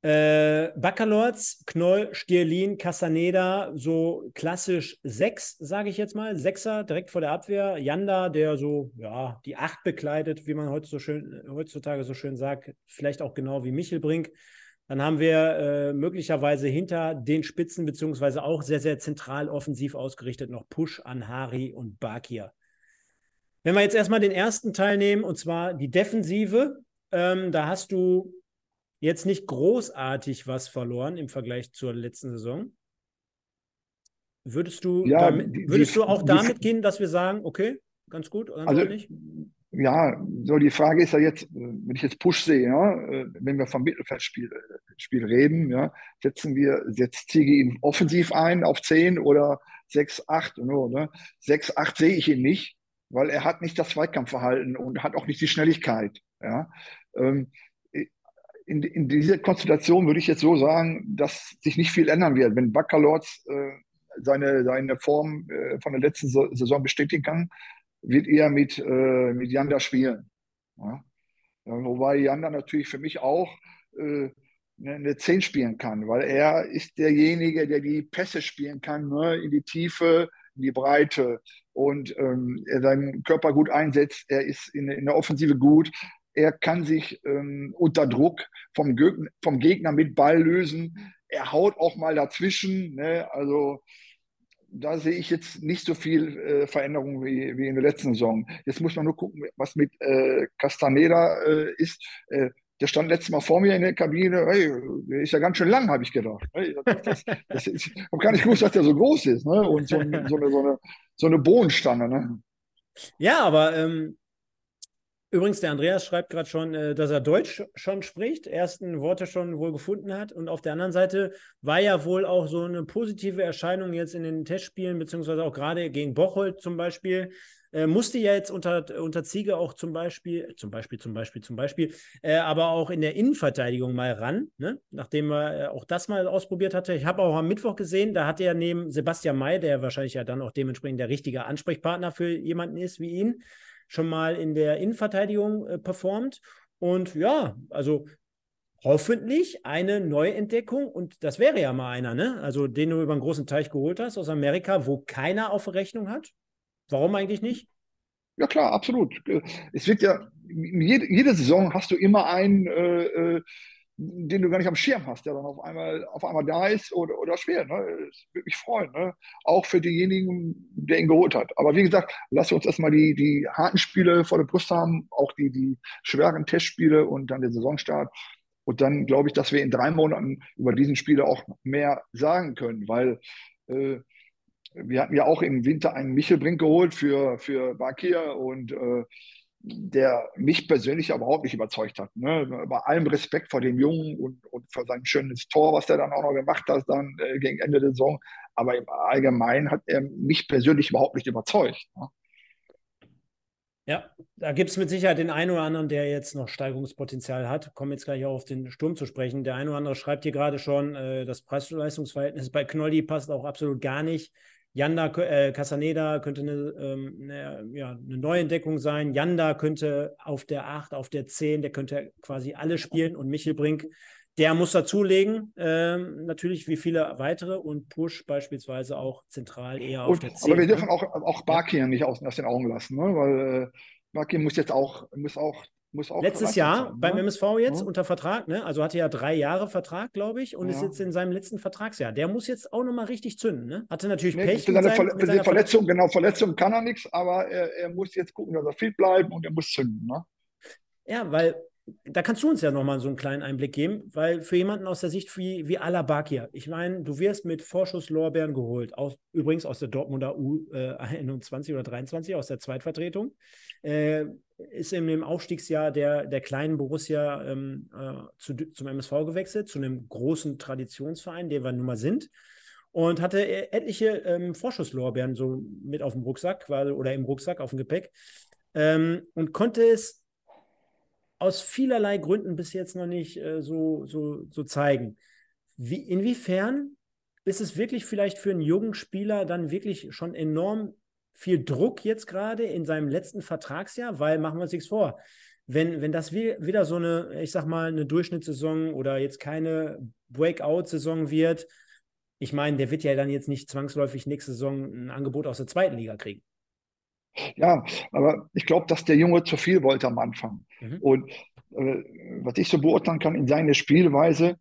Äh, Baccalords, Knoll, Stierlin, Casaneda, so klassisch sechs, sage ich jetzt mal. Sechser direkt vor der Abwehr. Janda, der so, ja, die Acht bekleidet, wie man heute so schön, heutzutage so schön sagt. Vielleicht auch genau wie Michelbrink. Dann haben wir äh, möglicherweise hinter den Spitzen, beziehungsweise auch sehr, sehr zentral offensiv ausgerichtet, noch Push, Anhari und Bakir. Wenn wir jetzt erstmal den ersten Teil nehmen, und zwar die Defensive, ähm, da hast du jetzt nicht großartig was verloren im Vergleich zur letzten Saison. Würdest du, ja, damit, würdest die, du auch die, damit gehen, dass wir sagen, okay, ganz gut, ganz also, nicht? Ja, so die Frage ist ja jetzt, wenn ich jetzt Push sehe, ja, wenn wir vom Mittelfeldspiel Spiel reden, ja, setzen wir jetzt Zigi ihn offensiv ein auf 10 oder 6, 8, no, ne? 6, 8 sehe ich ihn nicht, weil er hat nicht das Zweikampfverhalten und hat auch nicht die Schnelligkeit. Ja. Ähm, in, in dieser Konstellation würde ich jetzt so sagen, dass sich nicht viel ändern wird. Wenn Baccalords äh, seine, seine Form äh, von der letzten Saison bestätigen kann, wird er mit, äh, mit Janda spielen. Ja? Wobei Janda natürlich für mich auch äh, eine 10 spielen kann, weil er ist derjenige, der die Pässe spielen kann, ne, in die Tiefe, in die Breite und ähm, er seinen Körper gut einsetzt. Er ist in, in der Offensive gut er kann sich ähm, unter Druck vom, Gegner, vom Gegner mit Ball lösen. Er haut auch mal dazwischen. Ne? Also da sehe ich jetzt nicht so viel äh, Veränderung wie, wie in der letzten Saison. Jetzt muss man nur gucken, was mit äh, Castaneda äh, ist. Äh, der stand letztes Mal vor mir in der Kabine. Hey, der ist ja ganz schön lang, habe ich gedacht. Hey, das, das ist, ich habe gar nicht gewusst, dass der so groß ist. Ne? Und so, so, eine, so, eine, so eine Bohnenstange. Ne? Ja, aber ähm, Übrigens, der Andreas schreibt gerade schon, äh, dass er Deutsch schon spricht, ersten Worte schon wohl gefunden hat. Und auf der anderen Seite war ja wohl auch so eine positive Erscheinung jetzt in den Testspielen, beziehungsweise auch gerade gegen Bocholt zum Beispiel. Äh, musste ja jetzt unter, unter Ziege auch zum Beispiel, zum Beispiel, zum Beispiel, zum Beispiel, äh, aber auch in der Innenverteidigung mal ran, ne? nachdem er äh, auch das mal ausprobiert hatte. Ich habe auch am Mittwoch gesehen, da hat er neben Sebastian May, der wahrscheinlich ja dann auch dementsprechend der richtige Ansprechpartner für jemanden ist wie ihn, schon mal in der Innenverteidigung äh, performt. Und ja, also hoffentlich eine Neuentdeckung und das wäre ja mal einer, ne? Also den du über einen großen Teich geholt hast aus Amerika, wo keiner auf Rechnung hat. Warum eigentlich nicht? Ja klar, absolut. Es wird ja jede, jede Saison hast du immer einen äh, äh den du gar nicht am Schirm hast, der dann auf einmal, auf einmal da ist oder, oder schwer. Ne? Das würde mich freuen. Ne? Auch für denjenigen, der ihn geholt hat. Aber wie gesagt, lass uns erstmal die, die harten Spiele vor der Brust haben, auch die, die schweren Testspiele und dann den Saisonstart. Und dann glaube ich, dass wir in drei Monaten über diesen Spieler auch mehr sagen können, weil äh, wir hatten ja auch im Winter einen Michelbrink geholt für, für Bakir und äh, der mich persönlich überhaupt nicht überzeugt hat. Ne? Bei allem Respekt vor dem Jungen und, und für sein schönes Tor, was er dann auch noch gemacht hat, dann äh, gegen Ende der Saison. Aber im Allgemeinen hat er mich persönlich überhaupt nicht überzeugt. Ne? Ja, da gibt es mit Sicherheit den einen oder anderen, der jetzt noch Steigerungspotenzial hat. Kommen jetzt gleich auch auf den Sturm zu sprechen. Der eine oder andere schreibt hier gerade schon, äh, das Preis-Leistungsverhältnis bei Knolli passt auch absolut gar nicht. Yanda, äh, Casaneda könnte eine, ähm, eine, ja, eine Neuentdeckung sein. Yanda könnte auf der 8, auf der 10, der könnte quasi alle spielen und Michel Brink, der muss dazulegen, ähm, natürlich wie viele weitere und Push beispielsweise auch zentral eher auf und, der 10. Aber wir dürfen ne? auch, auch Bakir nicht aus, aus den Augen lassen, ne? weil äh, Bakir muss jetzt auch muss auch Letztes Jahr sein, beim ne? MSV jetzt ja. unter Vertrag, ne? Also hatte ja drei Jahre Vertrag, glaube ich, und ja. ist jetzt in seinem letzten Vertragsjahr. Der muss jetzt auch nochmal richtig zünden, ne? Hatte natürlich nee, Pech. Für seine, Ver mit seiner Verletzung, genau, Verletzung kann er nichts, aber er, er, muss jetzt gucken, dass er fit bleibt und er muss zünden, ne? Ja, weil da kannst du uns ja nochmal so einen kleinen Einblick geben, weil für jemanden aus der Sicht wie, wie Alabakia, ich meine, du wirst mit Vorschusslorbeeren geholt, aus, übrigens aus der Dortmunder U21 äh, oder 23, aus der Zweitvertretung, äh, ist in dem Aufstiegsjahr der, der kleinen Borussia ähm, äh, zu, zum MSV gewechselt, zu einem großen Traditionsverein, der wir nun mal sind und hatte e-, etliche ähm, Vorschusslorbeeren so mit auf dem Rucksack oder im Rucksack auf dem Gepäck ähm, und konnte es aus vielerlei Gründen bis jetzt noch nicht äh, so, so, so zeigen. Wie, inwiefern ist es wirklich vielleicht für einen jungen Spieler dann wirklich schon enorm viel Druck jetzt gerade in seinem letzten Vertragsjahr? Weil, machen wir uns nichts vor, wenn, wenn das wieder so eine, ich sag mal, eine Durchschnittssaison oder jetzt keine Breakout-Saison wird, ich meine, der wird ja dann jetzt nicht zwangsläufig nächste Saison ein Angebot aus der zweiten Liga kriegen. Ja, aber ich glaube, dass der Junge zu viel wollte am Anfang. Mhm. Und äh, was ich so beurteilen kann in seiner Spielweise,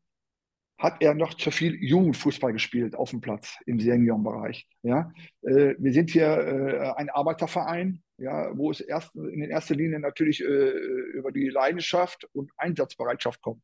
hat er noch zu viel Jugendfußball gespielt auf dem Platz im Seniorenbereich. Ja? Äh, wir sind hier äh, ein Arbeiterverein, ja, wo es erst in erster Linie natürlich äh, über die Leidenschaft und Einsatzbereitschaft kommt.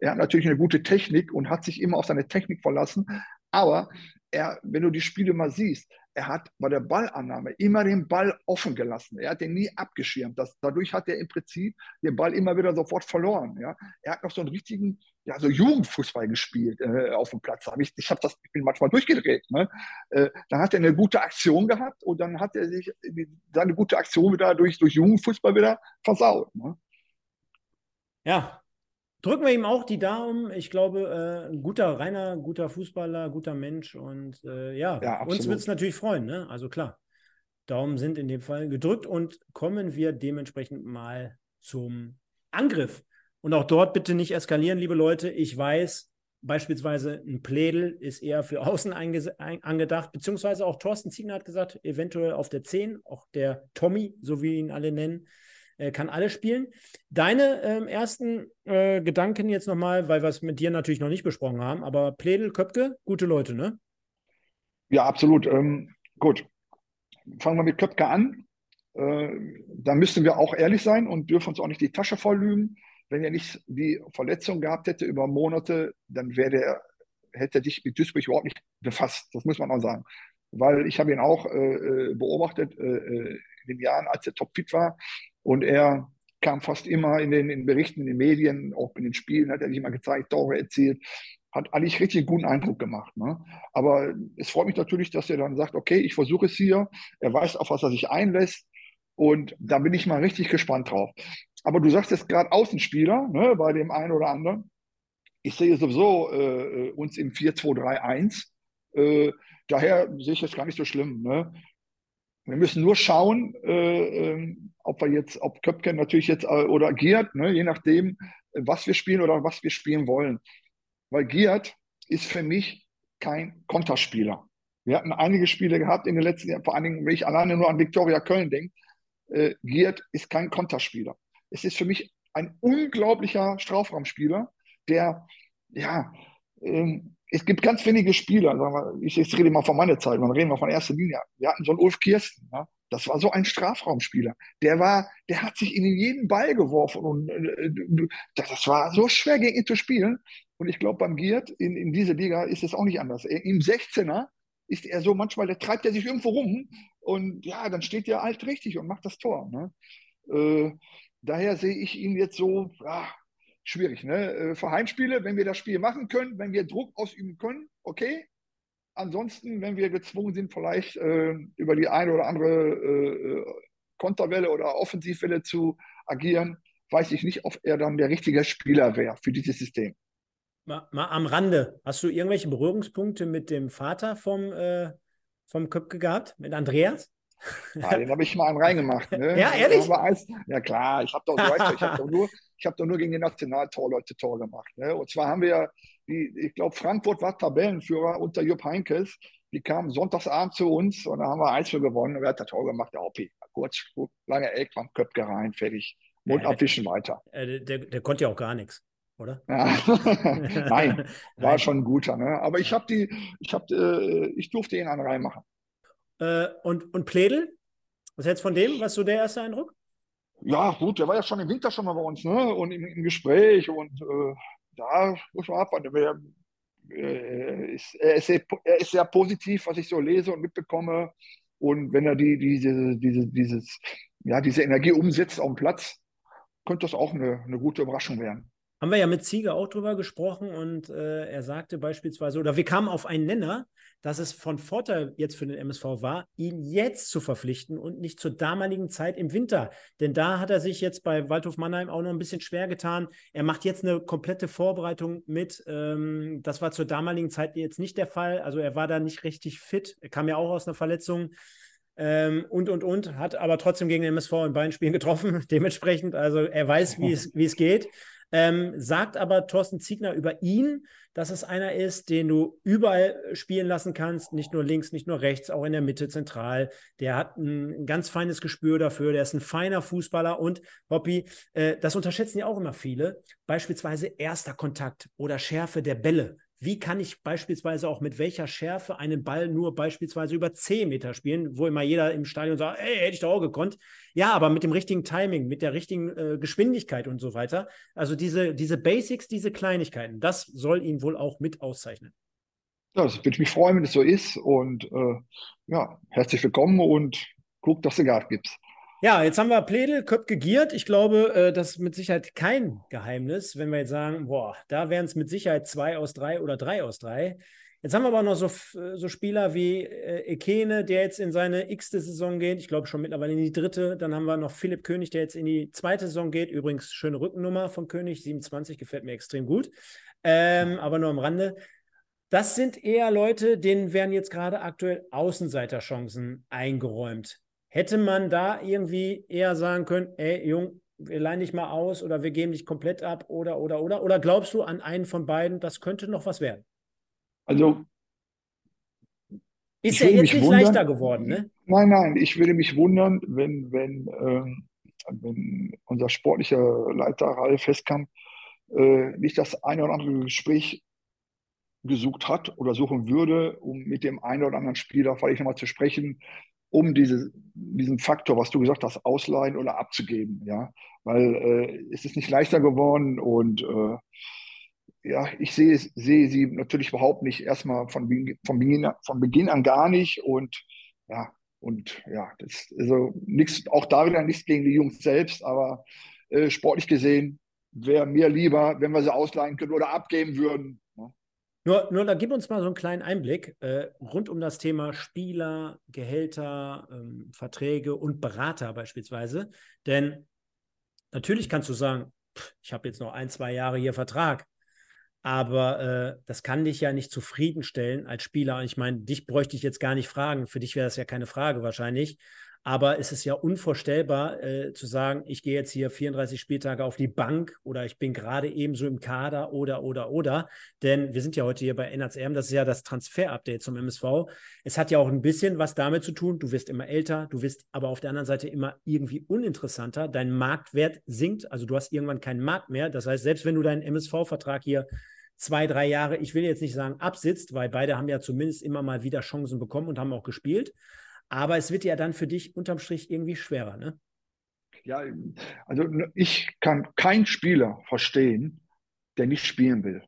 Er hat natürlich eine gute Technik und hat sich immer auf seine Technik verlassen, aber er, wenn du die Spiele mal siehst, er hat bei der Ballannahme immer den Ball offen gelassen. Er hat den nie abgeschirmt. Das, dadurch hat er im Prinzip den Ball immer wieder sofort verloren. Ja? Er hat noch so einen richtigen, ja, so Jugendfußball gespielt äh, auf dem Platz. Hab ich ich, hab das, ich bin manchmal durchgedreht. Ne? Äh, dann hat er eine gute Aktion gehabt und dann hat er sich seine gute Aktion wieder durch, durch Jugendfußball wieder versaut. Ne? Ja, drücken wir ihm auch die Daumen. Ich glaube, äh, ein guter, reiner, guter Fußballer, guter Mensch. Und äh, ja, ja uns wird es natürlich freuen. Ne? Also klar, Daumen sind in dem Fall gedrückt. Und kommen wir dementsprechend mal zum Angriff. Und auch dort bitte nicht eskalieren, liebe Leute. Ich weiß, beispielsweise ein Plädel ist eher für außen angedacht, beziehungsweise auch Thorsten Ziegner hat gesagt, eventuell auf der 10, auch der Tommy, so wie ihn alle nennen, äh, kann alle spielen. Deine ähm, ersten äh, Gedanken jetzt nochmal, weil wir es mit dir natürlich noch nicht besprochen haben, aber Pledel, Köpke, gute Leute, ne? Ja, absolut. Ähm, gut. Fangen wir mit Köpke an. Äh, da müssen wir auch ehrlich sein und dürfen uns auch nicht die Tasche voll lügen. Wenn er nicht die Verletzung gehabt hätte über Monate, dann wäre der, hätte er sich mit Duisburg überhaupt nicht befasst. Das muss man auch sagen. Weil ich habe ihn auch äh, äh beobachtet äh, in den Jahren, als er topfit war. Und er kam fast immer in den in Berichten, in den Medien, auch in den Spielen hat er sich immer gezeigt, Tore erzielt. Hat eigentlich richtig guten Eindruck gemacht. Ne? Aber es freut mich natürlich, dass er dann sagt, okay, ich versuche es hier. Er weiß, auf was er sich einlässt. Und da bin ich mal richtig gespannt drauf. Aber du sagst jetzt gerade Außenspieler, ne, bei dem einen oder anderen. Ich sehe sowieso äh, uns im 4-2-3-1. Äh, daher sehe ich es gar nicht so schlimm. Ne? Wir müssen nur schauen, äh, ähm, ob wir jetzt, ob Köpken natürlich jetzt äh, oder Giert, ne, je nachdem, was wir spielen oder was wir spielen wollen. Weil Giert ist für mich kein Konterspieler. Wir hatten einige Spiele gehabt in den letzten Jahren, vor allen Dingen, wenn ich alleine nur an Viktoria Köln denke. Äh, Giert ist kein Konterspieler. Es ist für mich ein unglaublicher Strafraumspieler, der, ja, ähm, es gibt ganz wenige Spieler, ich jetzt rede mal von meiner Zeit, dann reden wir von erster Linie. Wir hatten so einen Ulf Kirsten, ja? das war so ein Strafraumspieler. Der war, der hat sich in jeden Ball geworfen und äh, das war so schwer gegen ihn zu spielen. Und ich glaube, beim Giert in, in dieser Liga ist es auch nicht anders. Im 16er ist er so manchmal, der treibt er sich irgendwo rum und ja, dann steht er halt richtig und macht das Tor. Ne? Äh, daher sehe ich ihn jetzt so, ja, schwierig. Ne? Äh, für Heimspiele, wenn wir das Spiel machen können, wenn wir Druck ausüben können, okay. Ansonsten, wenn wir gezwungen sind, vielleicht äh, über die eine oder andere äh, Konterwelle oder Offensivwelle zu agieren, weiß ich nicht, ob er dann der richtige Spieler wäre für dieses System. Mal, mal, am Rande, hast du irgendwelche Berührungspunkte mit dem Vater vom, äh, vom Köpke gehabt, mit Andreas? Ja, den habe ich mal einen reingemacht. Ne? Ja, ehrlich? Ja, klar, ich habe doch, ich hab doch, nur, hab doch nur gegen die Nationaltorleute Tor gemacht. Ne? Und zwar haben wir, die, ich glaube, Frankfurt war Tabellenführer unter Jupp Heinkes. Die kamen sonntagsabend zu uns und da haben wir eins für gewonnen. Und wer hat das Tor gemacht? Der OP. Kurz, gut, lange Eck, am Köpke rein, fertig. Mund ja, abwischen weiter. Der, der, der konnte ja auch gar nichts oder? Ja. Nein, war Nein. schon ein guter. Ne? Aber ich habe die, ich habe, äh, ich durfte ihn an reinmachen. Äh, und, und Pledel? Was hältst du von dem? Was ist so der erste Eindruck? Ja, gut, der war ja schon im Winter schon mal bei uns, ne? Und im, im Gespräch und äh, da muss man abwarten. Er, äh, ist, er, ist sehr, er ist sehr positiv, was ich so lese und mitbekomme. Und wenn er die, diese, diese, dieses, ja, diese Energie umsetzt auf dem Platz, könnte das auch eine, eine gute Überraschung werden. Haben wir ja mit Ziege auch drüber gesprochen und äh, er sagte beispielsweise, oder wir kamen auf einen Nenner, dass es von Vorteil jetzt für den MSV war, ihn jetzt zu verpflichten und nicht zur damaligen Zeit im Winter. Denn da hat er sich jetzt bei Waldhof Mannheim auch noch ein bisschen schwer getan. Er macht jetzt eine komplette Vorbereitung mit. Ähm, das war zur damaligen Zeit jetzt nicht der Fall. Also er war da nicht richtig fit. Er kam ja auch aus einer Verletzung. Ähm, und, und, und, hat aber trotzdem gegen den MSV in beiden Spielen getroffen. Dementsprechend, also er weiß, wie es, wie es geht. Ähm, sagt aber Thorsten Ziegner über ihn, dass es einer ist, den du überall spielen lassen kannst, nicht nur links, nicht nur rechts, auch in der Mitte zentral. Der hat ein ganz feines Gespür dafür, der ist ein feiner Fußballer und Hoppy, äh, das unterschätzen ja auch immer viele, beispielsweise erster Kontakt oder Schärfe der Bälle. Wie kann ich beispielsweise auch mit welcher Schärfe einen Ball nur beispielsweise über 10 Meter spielen, wo immer jeder im Stadion sagt, ey, hätte ich doch auch gekonnt. Ja, aber mit dem richtigen Timing, mit der richtigen äh, Geschwindigkeit und so weiter. Also diese, diese Basics, diese Kleinigkeiten, das soll ihn wohl auch mit auszeichnen. Ja, das würde ich mich freuen, wenn es so ist. Und äh, ja, herzlich willkommen und guck, dass du Gas gibst. Ja, jetzt haben wir Pledel, Köpke giert. Ich glaube, äh, das ist mit Sicherheit kein Geheimnis, wenn wir jetzt sagen, boah, da wären es mit Sicherheit zwei aus drei oder drei aus drei. Jetzt haben wir aber noch so, so Spieler wie äh, Ekene, der jetzt in seine x-te Saison geht. Ich glaube schon mittlerweile in die dritte. Dann haben wir noch Philipp König, der jetzt in die zweite Saison geht. Übrigens, schöne Rückennummer von König, 27, gefällt mir extrem gut. Ähm, aber nur am Rande. Das sind eher Leute, denen werden jetzt gerade aktuell Außenseiterchancen eingeräumt. Hätte man da irgendwie eher sagen können, ey, Jung, wir leihen dich mal aus oder wir geben dich komplett ab oder, oder, oder? Oder glaubst du an einen von beiden, das könnte noch was werden? Also. Ist ja jetzt nicht wundern, leichter geworden, ne? Nein, nein, ich würde mich wundern, wenn, wenn, ähm, wenn unser sportlicher Leiter Ralf Festkamp äh, nicht das eine oder andere Gespräch gesucht hat oder suchen würde, um mit dem einen oder anderen Spieler vielleicht nochmal zu sprechen, um diese, diesen Faktor, was du gesagt hast, ausleihen oder abzugeben. Ja? Weil äh, es ist nicht leichter geworden und äh, ja, ich sehe, sehe sie natürlich überhaupt nicht erstmal von, von, Beginn, von Beginn an gar nicht und ja, und ja, das also nichts, auch da wieder nichts gegen die Jungs selbst, aber äh, sportlich gesehen wäre mir lieber, wenn wir sie ausleihen können oder abgeben würden. Nur, nur da gib uns mal so einen kleinen Einblick äh, rund um das Thema Spieler, Gehälter, ähm, Verträge und Berater beispielsweise. Denn natürlich kannst du sagen, pff, ich habe jetzt noch ein, zwei Jahre hier Vertrag, aber äh, das kann dich ja nicht zufriedenstellen als Spieler. Ich meine, dich bräuchte ich jetzt gar nicht fragen. Für dich wäre das ja keine Frage wahrscheinlich. Aber es ist ja unvorstellbar äh, zu sagen, ich gehe jetzt hier 34 Spieltage auf die Bank oder ich bin gerade ebenso im Kader oder, oder, oder. Denn wir sind ja heute hier bei NHCM, das ist ja das Transfer-Update zum MSV. Es hat ja auch ein bisschen was damit zu tun, du wirst immer älter, du wirst aber auf der anderen Seite immer irgendwie uninteressanter. Dein Marktwert sinkt, also du hast irgendwann keinen Markt mehr. Das heißt, selbst wenn du deinen MSV-Vertrag hier zwei, drei Jahre, ich will jetzt nicht sagen absitzt, weil beide haben ja zumindest immer mal wieder Chancen bekommen und haben auch gespielt. Aber es wird ja dann für dich unterm Strich irgendwie schwerer, ne? Ja, also ich kann keinen Spieler verstehen, der nicht spielen will.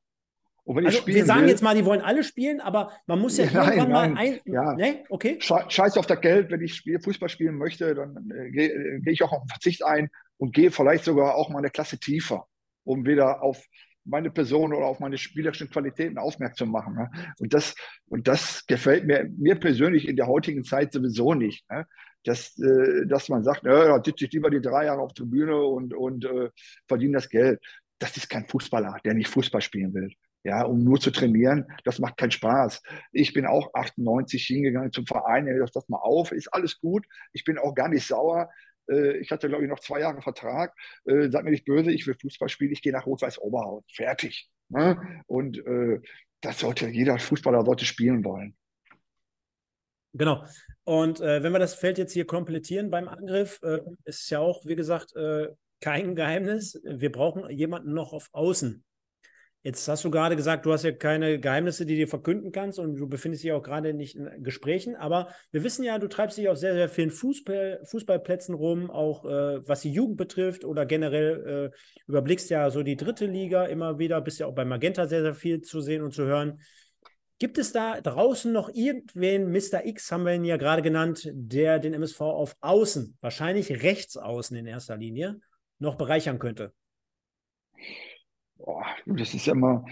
also wir sagen will, jetzt mal, die wollen alle spielen, aber man muss ja nein, irgendwann nein, mal ein. Ja. Nee? Okay. Scheiß auf das Geld, wenn ich Spiel, Fußball spielen möchte, dann äh, gehe äh, geh ich auch auf den Verzicht ein und gehe vielleicht sogar auch mal eine Klasse tiefer, um wieder auf meine Person oder auf meine spielerischen Qualitäten aufmerksam machen. Ne? Und, das, und das gefällt mir, mir persönlich in der heutigen Zeit sowieso nicht. Ne? Dass, äh, dass man sagt, äh, da sitze ich lieber die drei Jahre auf der Bühne und, und äh, verdiene das Geld. Das ist kein Fußballer, der nicht Fußball spielen will. Ja, um nur zu trainieren, das macht keinen Spaß. Ich bin auch 98 hingegangen zum Verein, ich das mal auf, ist alles gut. Ich bin auch gar nicht sauer. Äh, ich hatte, glaube ich, noch zwei Jahre Vertrag. Äh, sag mir nicht böse, ich will Fußball spielen, ich gehe nach Rot-Weiß Oberhaut. Fertig. Ne? Und äh, das sollte jeder Fußballer sollte spielen wollen. Genau. Und äh, wenn wir das Feld jetzt hier komplettieren beim Angriff, äh, ist ja auch, wie gesagt, äh, kein Geheimnis. Wir brauchen jemanden noch auf Außen. Jetzt hast du gerade gesagt, du hast ja keine Geheimnisse, die du verkünden kannst und du befindest dich auch gerade nicht in Gesprächen, aber wir wissen ja, du treibst dich auf sehr, sehr vielen Fußball, Fußballplätzen rum, auch äh, was die Jugend betrifft oder generell äh, überblickst ja so die dritte Liga immer wieder, bist ja auch bei Magenta sehr, sehr viel zu sehen und zu hören. Gibt es da draußen noch irgendwen, Mr. X haben wir ihn ja gerade genannt, der den MSV auf Außen, wahrscheinlich rechts außen in erster Linie, noch bereichern könnte? Oh, das ist ja immer,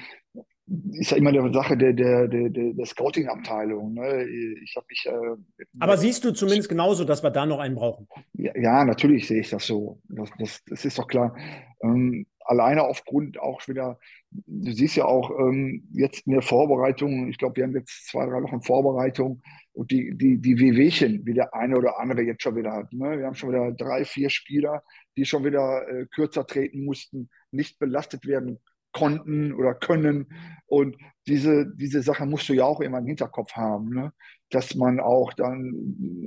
ist ja immer eine Sache der, der, der, der Scouting-Abteilung. Ne? Ich habe mich. Äh, Aber siehst du zumindest genauso, dass wir da noch einen brauchen? Ja, ja natürlich sehe ich das so. Das, das, das ist doch klar. Ähm, alleine aufgrund auch wieder, du siehst ja auch ähm, jetzt in der Vorbereitung, ich glaube, wir haben jetzt zwei, drei Wochen Vorbereitung und die, die, die Wehwehchen, wie der eine oder andere jetzt schon wieder hat. Ne? Wir haben schon wieder drei, vier Spieler, die schon wieder äh, kürzer treten mussten, nicht belastet werden konnten oder können. Und diese, diese Sache musst du ja auch immer im Hinterkopf haben, ne? dass man auch dann,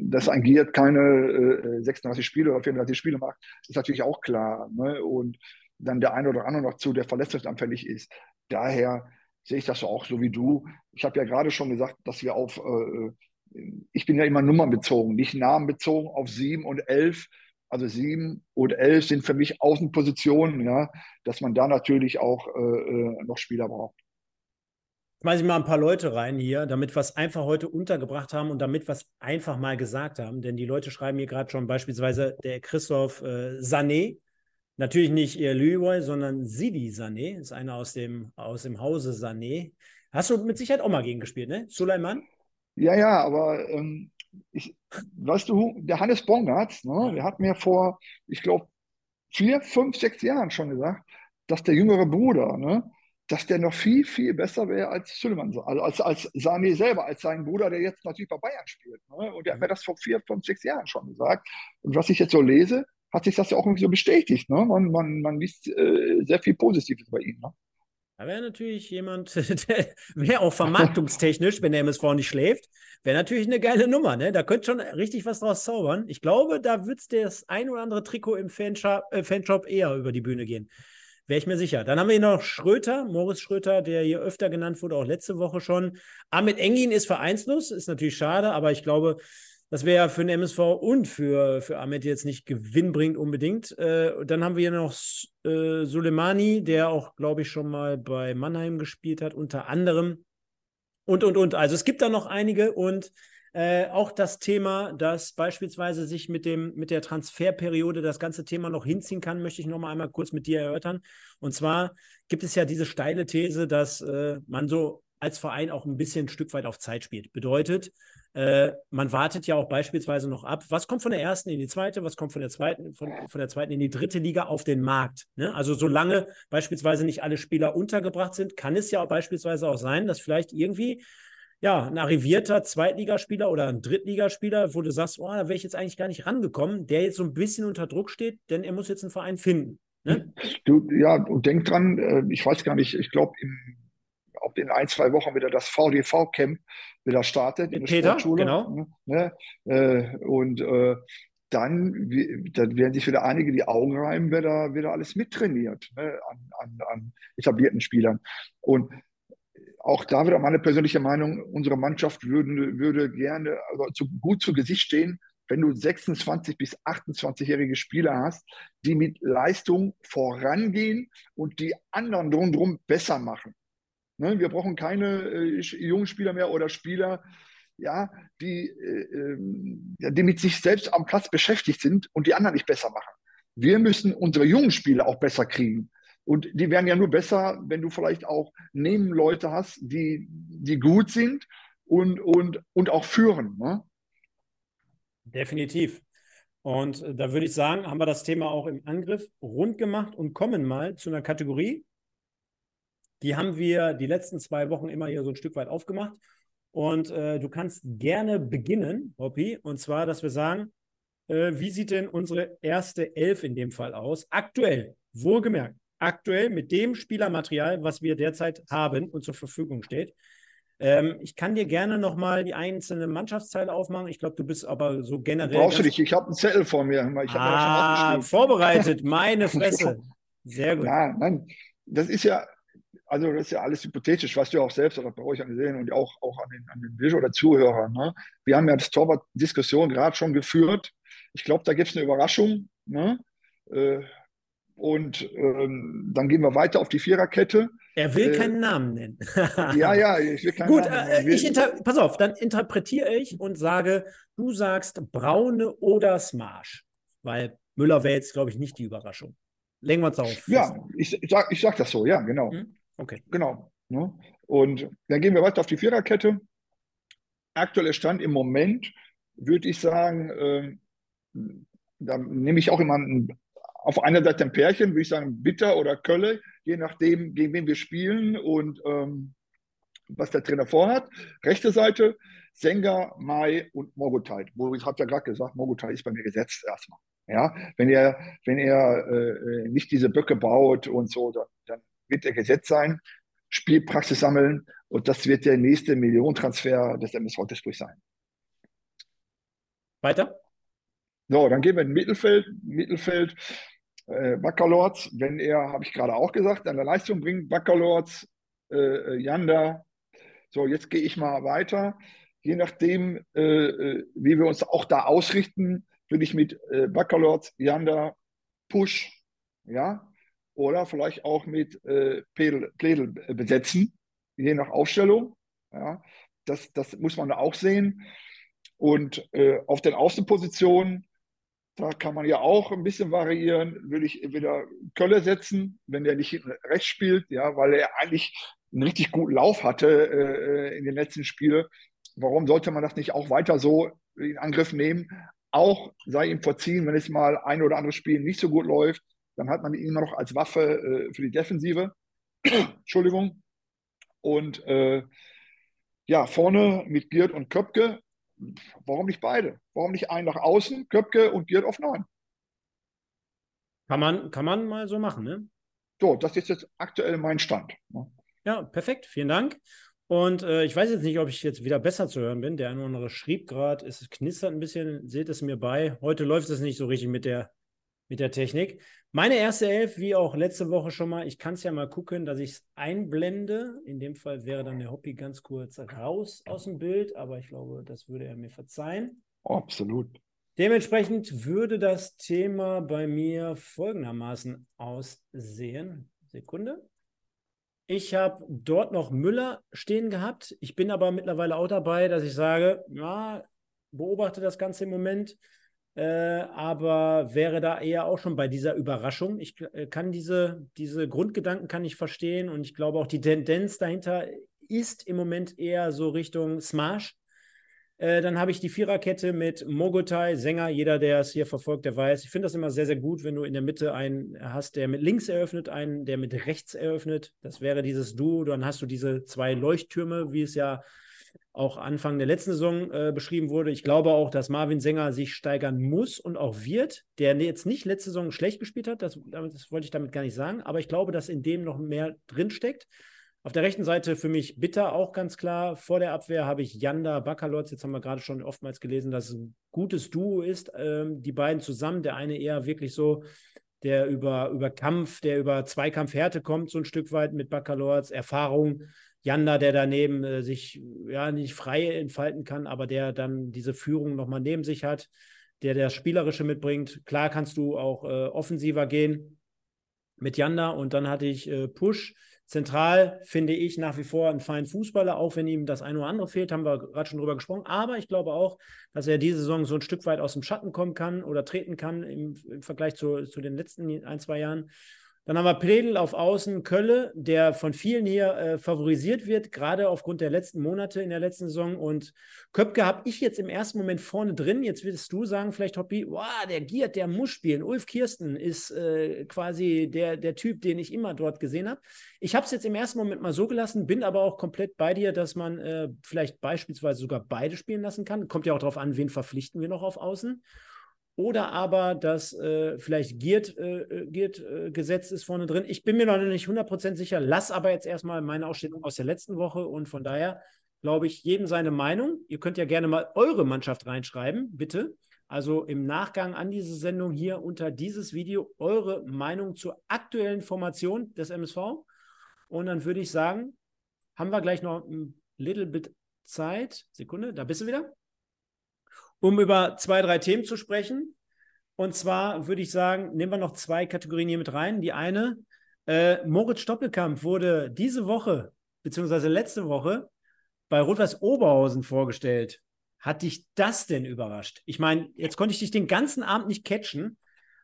dass ein Giert keine äh, 36 Spiele oder 34 Spiele macht, ist natürlich auch klar. Ne? Und dann der eine oder andere noch zu, der verletzungsanfällig ist. Daher sehe ich das auch so wie du. Ich habe ja gerade schon gesagt, dass wir auf, äh, ich bin ja immer nummernbezogen, nicht namenbezogen auf sieben und elf. Also sieben und elf sind für mich Außenpositionen, ja, dass man da natürlich auch äh, äh noch Spieler braucht. Schmeiße ich mal ein paar Leute rein hier, damit wir es einfach heute untergebracht haben und damit wir es einfach mal gesagt haben. Denn die Leute schreiben hier gerade schon beispielsweise der Christoph äh, Sané, Natürlich nicht ihr Leroy, sondern Sidi Sané, ist einer aus dem, aus dem Hause Sané. Hast du mit Sicherheit auch mal gegen gespielt, ne? Suleiman? Ja, ja, aber ähm, ich, weißt du, der Hannes Bongartz, ne, der hat mir vor, ich glaube, vier, fünf, sechs Jahren schon gesagt, dass der jüngere Bruder, ne, dass der noch viel, viel besser wäre als Suleiman, also als, als Sané selber, als sein Bruder, der jetzt natürlich bei Bayern spielt. Ne? Und der hat mir das vor vier, fünf, sechs Jahren schon gesagt. Und was ich jetzt so lese, hat sich das ja auch irgendwie so bestätigt. Ne? Man, man, man liest äh, sehr viel Positives bei ihm. Ne? Da wäre natürlich jemand, der wäre auch vermarktungstechnisch, wenn der MSV nicht schläft, wäre natürlich eine geile Nummer. Ne? Da könnte schon richtig was draus zaubern. Ich glaube, da wird das ein oder andere Trikot im Fanshop, äh, Fanshop eher über die Bühne gehen. Wäre ich mir sicher. Dann haben wir hier noch Schröter, Moritz Schröter, der hier öfter genannt wurde, auch letzte Woche schon. Ahmed Engin ist vereinslos, ist natürlich schade, aber ich glaube, das wäre ja für den MSV und für, für Ahmed jetzt nicht gewinnbringend unbedingt. Äh, dann haben wir noch äh, Soleimani, der auch, glaube ich, schon mal bei Mannheim gespielt hat, unter anderem. Und, und, und. Also es gibt da noch einige und äh, auch das Thema, dass beispielsweise sich mit, dem, mit der Transferperiode das ganze Thema noch hinziehen kann, möchte ich noch mal einmal kurz mit dir erörtern. Und zwar gibt es ja diese steile These, dass äh, man so als Verein auch ein bisschen ein Stück weit auf Zeit spielt. Bedeutet, äh, man wartet ja auch beispielsweise noch ab, was kommt von der ersten in die zweite, was kommt von der zweiten, von, von der zweiten in die dritte Liga auf den Markt. Ne? Also solange beispielsweise nicht alle Spieler untergebracht sind, kann es ja auch beispielsweise auch sein, dass vielleicht irgendwie ja, ein arrivierter Zweitligaspieler oder ein Drittligaspieler, wo du sagst, oh, da wäre ich jetzt eigentlich gar nicht rangekommen, der jetzt so ein bisschen unter Druck steht, denn er muss jetzt einen Verein finden. Ne? Du, ja, und denk dran, äh, ich weiß gar nicht, ich glaube, ob in ein, zwei Wochen wieder das VDV-Camp wieder startet. Mit Peter, Sportschule, genau. Ne? Äh, und äh, dann, dann werden sich wieder einige die Augen reiben, wer da wieder alles mittrainiert ne? an, an, an etablierten Spielern. Und auch da wieder meine persönliche Meinung, unsere Mannschaft würde, würde gerne also zu, gut zu Gesicht stehen, wenn du 26 bis 28-jährige Spieler hast, die mit Leistung vorangehen und die anderen drumherum besser machen. Ne? Wir brauchen keine äh, jungen Spieler mehr oder Spieler, ja, die, äh, ähm, die mit sich selbst am Platz beschäftigt sind und die anderen nicht besser machen. Wir müssen unsere jungen Spieler auch besser kriegen. Und die werden ja nur besser, wenn du vielleicht auch Nebenleute hast, die, die gut sind und, und, und auch führen. Ne? Definitiv. Und äh, da würde ich sagen, haben wir das Thema auch im Angriff rund gemacht und kommen mal zu einer Kategorie, die haben wir die letzten zwei Wochen immer hier so ein Stück weit aufgemacht. Und äh, du kannst gerne beginnen, Hoppy, und zwar, dass wir sagen, äh, wie sieht denn unsere erste Elf in dem Fall aus? Aktuell, wohlgemerkt, aktuell mit dem Spielermaterial, was wir derzeit haben und zur Verfügung steht. Ähm, ich kann dir gerne nochmal die einzelnen Mannschaftsteile aufmachen. Ich glaube, du bist aber so generell. Brauchst du dich? Ich habe einen Zettel vor mir. Ich ah, vorbereitet, meine Fresse. Sehr gut. Ja, nein, das ist ja, also das ist ja alles hypothetisch, was du auch selbst oder bei euch gesehen und auch, auch an den, an den Visual oder Zuhörern. Ne? Wir haben ja das Torwart-Diskussion gerade schon geführt. Ich glaube, da gibt es eine Überraschung. Ne? Äh, und ähm, dann gehen wir weiter auf die Viererkette. Er will äh, keinen Namen nennen. ja, ja, ich will keinen Gut, Namen nennen. Äh, ich pass auf, dann interpretiere ich und sage, du sagst Braune oder Smarsch. Weil Müller wäre jetzt, glaube ich, nicht die Überraschung. Legen wir uns auf. Ja, ich, ich, sag, ich sag das so, ja, genau. Hm? Okay. Genau. Ne? Und dann gehen wir weiter auf die Viererkette. Aktueller Stand im Moment, würde ich sagen, äh, da nehme ich auch immer ein, auf einer Seite ein Pärchen, würde ich sagen, Bitter oder Kölle, je nachdem, gegen wen wir spielen und ähm, was der Trainer vorhat. Rechte Seite, Senga, Mai und Mogutai. Ich habe ja gerade gesagt, Mogutai ist bei mir gesetzt erstmal. Ja, wenn er, wenn er äh, nicht diese Böcke baut und so, dann, dann wird er gesetzt sein, Spielpraxis sammeln und das wird der nächste Millionentransfer des MSV Duisburg sein. Weiter? So, dann gehen wir in Mittelfeld. Mittelfeld, äh, Baccalords, wenn er, habe ich gerade auch gesagt, an der Leistung bringt, Baccalords, äh, Janda. So, jetzt gehe ich mal weiter. Je nachdem, äh, äh wie wir uns auch da ausrichten, würde ich mit äh, Baccalords, Janda, Push, ja, oder vielleicht auch mit äh, Pledel besetzen, je nach Aufstellung. Ja, das, das muss man da auch sehen. Und äh, auf den Außenpositionen, da kann man ja auch ein bisschen variieren. Würde ich entweder Kölle setzen, wenn der nicht rechts spielt, ja, weil er eigentlich einen richtig guten Lauf hatte äh, in den letzten Spielen. Warum sollte man das nicht auch weiter so in Angriff nehmen? Auch sei ihm verziehen, wenn es mal ein oder andere Spiel nicht so gut läuft, dann hat man ihn immer noch als Waffe äh, für die Defensive. Entschuldigung. Und äh, ja, vorne mit Giert und Köpke warum nicht beide? Warum nicht einen nach außen, Köpke und Giert auf neun? Kann man, kann man mal so machen, ne? So, das ist jetzt aktuell mein Stand. Ne? Ja, perfekt, vielen Dank. Und äh, ich weiß jetzt nicht, ob ich jetzt wieder besser zu hören bin. Der eine oder andere schrieb gerade, es knistert ein bisschen, seht es mir bei. Heute läuft es nicht so richtig mit der mit der Technik. Meine erste Elf, wie auch letzte Woche schon mal, ich kann es ja mal gucken, dass ich es einblende. In dem Fall wäre dann der Hobby ganz kurz raus aus dem Bild, aber ich glaube, das würde er mir verzeihen. Absolut. Dementsprechend würde das Thema bei mir folgendermaßen aussehen. Sekunde. Ich habe dort noch Müller stehen gehabt. Ich bin aber mittlerweile auch dabei, dass ich sage, ja, beobachte das Ganze im Moment äh, aber wäre da eher auch schon bei dieser Überraschung. Ich äh, kann diese, diese Grundgedanken kann ich verstehen und ich glaube auch die Tendenz dahinter ist im Moment eher so Richtung Smash. Äh, dann habe ich die Viererkette mit Mogotai, Sänger. Jeder, der es hier verfolgt, der weiß. Ich finde das immer sehr, sehr gut, wenn du in der Mitte einen hast, der mit links eröffnet, einen, der mit rechts eröffnet. Das wäre dieses Duo. Dann hast du diese zwei Leuchttürme, wie es ja auch Anfang der letzten Saison äh, beschrieben wurde. Ich glaube auch, dass Marvin Sänger sich steigern muss und auch wird, der jetzt nicht letzte Saison schlecht gespielt hat, das, das wollte ich damit gar nicht sagen, aber ich glaube, dass in dem noch mehr drinsteckt. Auf der rechten Seite für mich Bitter auch ganz klar. Vor der Abwehr habe ich Janda Bakalotz. Jetzt haben wir gerade schon oftmals gelesen, dass es ein gutes Duo ist. Ähm, die beiden zusammen. Der eine eher wirklich so, der über, über Kampf, der über Zweikampfhärte kommt, so ein Stück weit mit Bakalotz, Erfahrung. Janda, der daneben äh, sich ja nicht frei entfalten kann, aber der dann diese Führung nochmal neben sich hat, der das Spielerische mitbringt. Klar kannst du auch äh, offensiver gehen mit Janda und dann hatte ich äh, Push. Zentral finde ich nach wie vor einen feinen Fußballer, auch wenn ihm das eine oder andere fehlt, haben wir gerade schon drüber gesprochen. Aber ich glaube auch, dass er diese Saison so ein Stück weit aus dem Schatten kommen kann oder treten kann im, im Vergleich zu, zu den letzten ein, zwei Jahren. Dann haben wir Predel auf Außen, Kölle, der von vielen hier äh, favorisiert wird, gerade aufgrund der letzten Monate in der letzten Saison. Und Köpke habe ich jetzt im ersten Moment vorne drin. Jetzt willst du sagen, vielleicht Hoppi, wow, der Giert, der muss spielen. Ulf Kirsten ist äh, quasi der, der Typ, den ich immer dort gesehen habe. Ich habe es jetzt im ersten Moment mal so gelassen, bin aber auch komplett bei dir, dass man äh, vielleicht beispielsweise sogar beide spielen lassen kann. Kommt ja auch darauf an, wen verpflichten wir noch auf Außen. Oder aber, dass äh, vielleicht Giert, äh, äh äh, ist vorne drin. Ich bin mir noch nicht 100% sicher, lass aber jetzt erstmal meine Ausstellung aus der letzten Woche und von daher glaube ich, jedem seine Meinung. Ihr könnt ja gerne mal eure Mannschaft reinschreiben, bitte. Also im Nachgang an diese Sendung hier unter dieses Video eure Meinung zur aktuellen Formation des MSV. Und dann würde ich sagen, haben wir gleich noch ein little bit Zeit. Sekunde, da bist du wieder um über zwei, drei Themen zu sprechen. Und zwar würde ich sagen, nehmen wir noch zwei Kategorien hier mit rein. Die eine, äh, Moritz Stoppelkamp wurde diese Woche, beziehungsweise letzte Woche, bei Rot-Weiß Oberhausen vorgestellt. Hat dich das denn überrascht? Ich meine, jetzt konnte ich dich den ganzen Abend nicht catchen,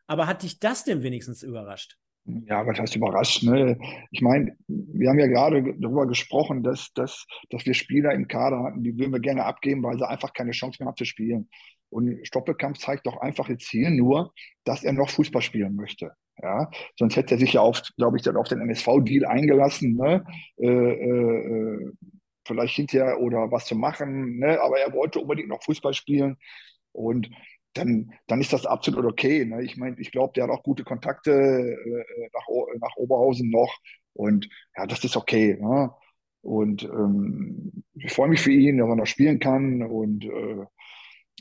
aber hat dich das denn wenigstens überrascht? Ja, was heißt überrascht? Ne? Ich meine, wir haben ja gerade darüber gesprochen, dass, dass, dass wir Spieler im Kader hatten, die würden wir gerne abgeben, weil sie einfach keine Chance mehr haben zu spielen. Und Stoppelkamp zeigt doch einfach jetzt hier nur, dass er noch Fußball spielen möchte. Ja, sonst hätte er sich ja auf, glaube ich, dann auf den MSV-Deal eingelassen, ne? Äh, äh, vielleicht hinterher oder was zu machen, ne? Aber er wollte unbedingt noch Fußball spielen. Und dann, dann ist das absolut okay. Ne? Ich meine, ich glaube, der hat auch gute Kontakte äh, nach, nach Oberhausen noch. Und ja, das ist okay. Ne? Und ähm, ich freue mich für ihn, dass er noch spielen kann. Und äh,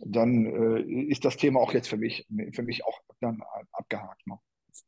dann äh, ist das Thema auch jetzt für mich, für mich auch dann abgehakt. Ne?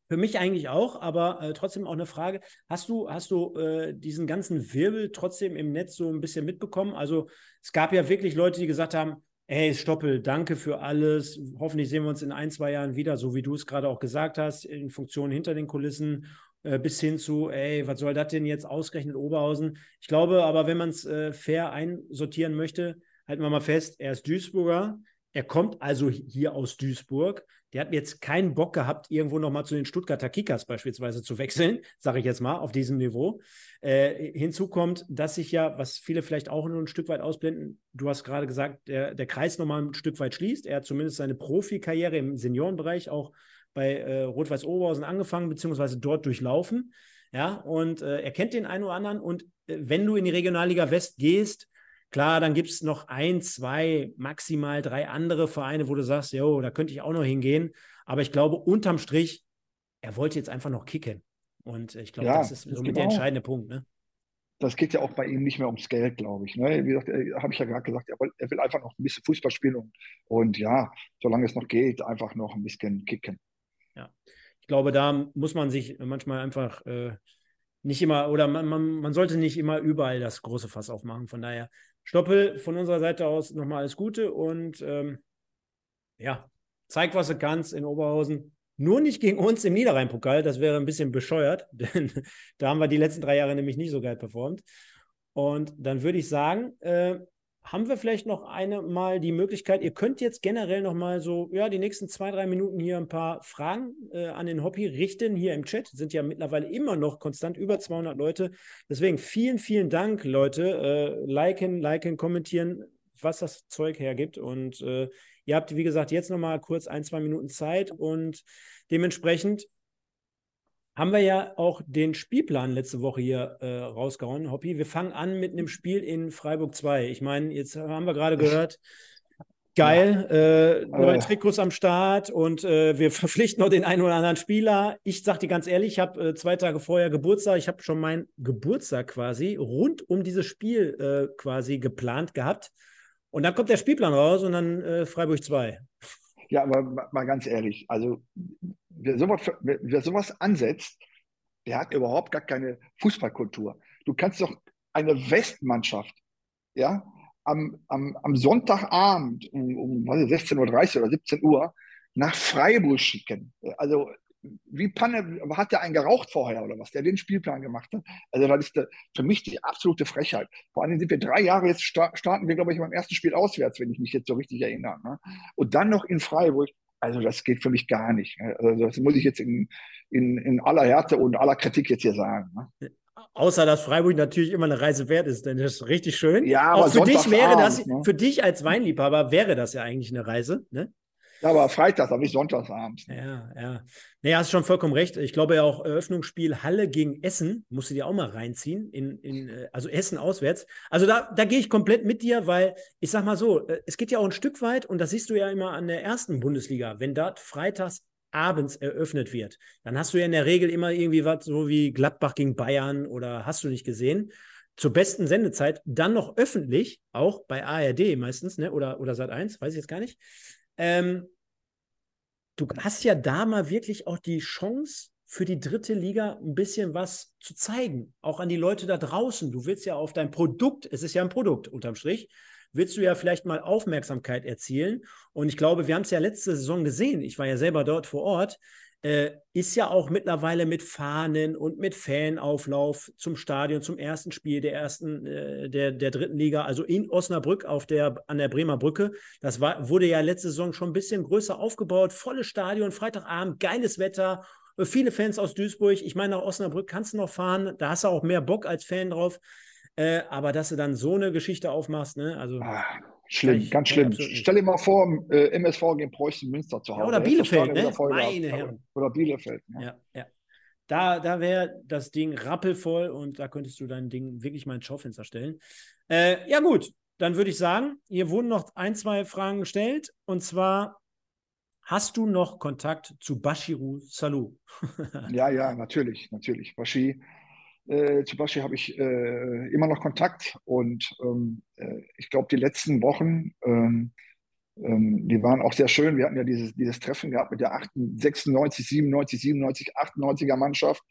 Für mich eigentlich auch, aber äh, trotzdem auch eine Frage. Hast du, hast du äh, diesen ganzen Wirbel trotzdem im Netz so ein bisschen mitbekommen? Also es gab ja wirklich Leute, die gesagt haben, Hey Stoppel, danke für alles. Hoffentlich sehen wir uns in ein, zwei Jahren wieder, so wie du es gerade auch gesagt hast, in Funktion hinter den Kulissen, äh, bis hin zu, ey, was soll das denn jetzt ausgerechnet Oberhausen? Ich glaube aber, wenn man es äh, fair einsortieren möchte, halten wir mal fest, er ist Duisburger, er kommt also hier aus Duisburg. Der hat jetzt keinen Bock gehabt, irgendwo nochmal zu den Stuttgarter Kickers beispielsweise zu wechseln, sage ich jetzt mal, auf diesem Niveau. Äh, hinzu kommt, dass sich ja, was viele vielleicht auch nur ein Stück weit ausblenden, du hast gerade gesagt, der, der Kreis nochmal ein Stück weit schließt. Er hat zumindest seine Profikarriere im Seniorenbereich auch bei äh, Rot-Weiß Oberhausen angefangen, beziehungsweise dort durchlaufen. Ja, und äh, er kennt den einen oder anderen. Und äh, wenn du in die Regionalliga West gehst, Klar, dann gibt es noch ein, zwei, maximal drei andere Vereine, wo du sagst, jo, da könnte ich auch noch hingehen. Aber ich glaube, unterm Strich, er wollte jetzt einfach noch kicken. Und ich glaube, ja, das ist somit genau. der entscheidende Punkt. Ne? Das geht ja auch bei ihm nicht mehr ums Geld, glaube ich. Ne? Wie gesagt, habe ich ja gerade gesagt, er will, er will, einfach noch ein bisschen Fußball spielen und, und ja, solange es noch geht, einfach noch ein bisschen kicken. Ja, ich glaube, da muss man sich manchmal einfach äh, nicht immer, oder man, man, man sollte nicht immer überall das große Fass aufmachen. Von daher Stoppel, von unserer Seite aus nochmal alles Gute und ähm, ja, zeig, was du kannst in Oberhausen. Nur nicht gegen uns im Niederrhein-Pokal, das wäre ein bisschen bescheuert, denn da haben wir die letzten drei Jahre nämlich nicht so geil performt. Und dann würde ich sagen, äh, haben wir vielleicht noch einmal die Möglichkeit, ihr könnt jetzt generell noch mal so, ja, die nächsten zwei, drei Minuten hier ein paar Fragen äh, an den Hobby richten hier im Chat. Sind ja mittlerweile immer noch konstant über 200 Leute. Deswegen vielen, vielen Dank, Leute. Äh, liken, liken, kommentieren, was das Zeug hergibt. Und äh, ihr habt, wie gesagt, jetzt noch mal kurz ein, zwei Minuten Zeit und dementsprechend haben wir ja auch den Spielplan letzte Woche hier äh, rausgehauen, Hoppi. Wir fangen an mit einem Spiel in Freiburg 2. Ich meine, jetzt haben wir gerade gehört, geil, äh, neue Trikots am Start und äh, wir verpflichten noch den einen oder anderen Spieler. Ich sag dir ganz ehrlich, ich habe äh, zwei Tage vorher Geburtstag, ich habe schon meinen Geburtstag quasi rund um dieses Spiel äh, quasi geplant gehabt. Und dann kommt der Spielplan raus und dann äh, Freiburg 2. Ja, aber mal ganz ehrlich, also wer sowas, wer sowas ansetzt, der hat überhaupt gar keine Fußballkultur. Du kannst doch eine Westmannschaft, ja, am, am, am Sonntagabend um, um 16.30 Uhr oder 17 Uhr nach Freiburg schicken. Also wie Panne, hat der einen geraucht vorher oder was, der den Spielplan gemacht hat? Also das ist für mich die absolute Frechheit. Vor allem sind wir drei Jahre jetzt, starten wir, glaube ich, beim ersten Spiel auswärts, wenn ich mich jetzt so richtig erinnere. Ne? Und dann noch in Freiburg. Also das geht für mich gar nicht. Ne? Also das muss ich jetzt in, in, in aller Härte und aller Kritik jetzt hier sagen. Ne? Außer dass Freiburg natürlich immer eine Reise wert ist, denn das ist richtig schön. Ja, aber Auch für dich wäre das, ne? für dich als Weinliebhaber wäre das ja eigentlich eine Reise. Ne? Ja, aber freitags, aber nicht sonntagsabends. Ja, ja. Nee, hast schon vollkommen recht. Ich glaube ja auch Eröffnungsspiel Halle gegen Essen, musst du dir auch mal reinziehen, in, in, äh, also Essen auswärts. Also da, da gehe ich komplett mit dir, weil ich sag mal so, äh, es geht ja auch ein Stück weit, und das siehst du ja immer an der ersten Bundesliga, wenn dort freitags abends eröffnet wird, dann hast du ja in der Regel immer irgendwie was so wie Gladbach gegen Bayern oder hast du nicht gesehen. Zur besten Sendezeit, dann noch öffentlich, auch bei ARD meistens, ne? Oder, oder Sat 1, weiß ich jetzt gar nicht. Ähm, du hast ja da mal wirklich auch die Chance für die dritte Liga ein bisschen was zu zeigen, auch an die Leute da draußen. Du willst ja auf dein Produkt, es ist ja ein Produkt unterm Strich, willst du ja vielleicht mal Aufmerksamkeit erzielen. Und ich glaube, wir haben es ja letzte Saison gesehen. Ich war ja selber dort vor Ort äh, ist ja auch mittlerweile mit Fahnen und mit Fanauflauf zum Stadion, zum ersten Spiel der ersten, äh, der, der dritten Liga, also in Osnabrück auf der, an der Bremer Brücke. Das war, wurde ja letzte Saison schon ein bisschen größer aufgebaut, volles Stadion, Freitagabend, geiles Wetter. Äh, viele Fans aus Duisburg. Ich meine, nach Osnabrück kannst du noch fahren. Da hast du auch mehr Bock als Fan drauf. Äh, aber dass du dann so eine Geschichte aufmachst, ne? Also. Ah, schlimm, ich, ganz schlimm. Stell dir mal vor, äh, MSV gegen Preußen Münster zu Hause. Ja, oder Bielefeld, ne? Meine Herren. Oder Bielefeld. Ja, ja. ja. Da, da wäre das Ding rappelvoll und da könntest du dein Ding wirklich mal ins Schaufenster stellen. Äh, ja, gut, dann würde ich sagen, hier wurden noch ein, zwei Fragen gestellt. Und zwar, hast du noch Kontakt zu Bashiru Salou? ja, ja, natürlich, natürlich. Bashi, äh, zu Bashi habe ich äh, immer noch Kontakt und ähm, äh, ich glaube, die letzten Wochen, ähm, ähm, die waren auch sehr schön. Wir hatten ja dieses, dieses Treffen gehabt mit der 96, 97, 97, 98er Mannschaft.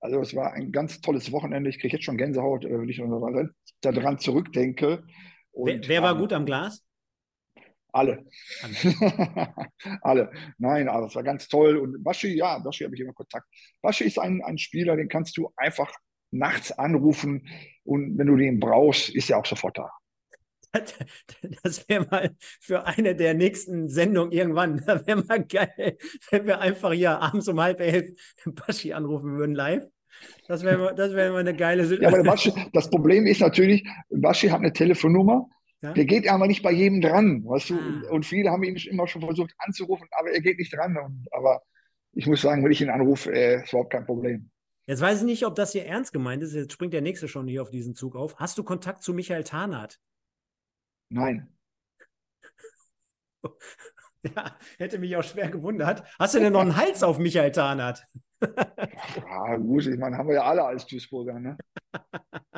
Also es war ein ganz tolles Wochenende. Ich kriege jetzt schon Gänsehaut, äh, wenn ich daran zurückdenke. Und, wer, wer war gut am Glas? Alle. Alle. Nein, aber es war ganz toll. Und Baschi, ja, Baschi habe ich immer Kontakt. Baschi ist ein, ein Spieler, den kannst du einfach nachts anrufen und wenn du den brauchst, ist er auch sofort da. Das wäre mal für eine der nächsten Sendungen irgendwann. Das wäre mal geil, wenn wir einfach hier abends um halb elf Baschi anrufen würden live. Das wäre das wär mal eine geile Situation. Ja, aber Baschi, das Problem ist natürlich, Baschi hat eine Telefonnummer, ja? Der geht aber nicht bei jedem dran, weißt du? Ah. Und viele haben ihn immer schon versucht anzurufen, aber er geht nicht dran. Und, aber ich muss sagen, wenn ich ihn anrufe, äh, ist überhaupt kein Problem. Jetzt weiß ich nicht, ob das hier ernst gemeint ist. Jetzt springt der Nächste schon hier auf diesen Zug auf. Hast du Kontakt zu Michael Tarnath? Nein. ja, hätte mich auch schwer gewundert. Hast du denn noch einen Hals auf Michael Tarnath? ja, gut, ich meine, haben wir ja alle als Duisburger, ne?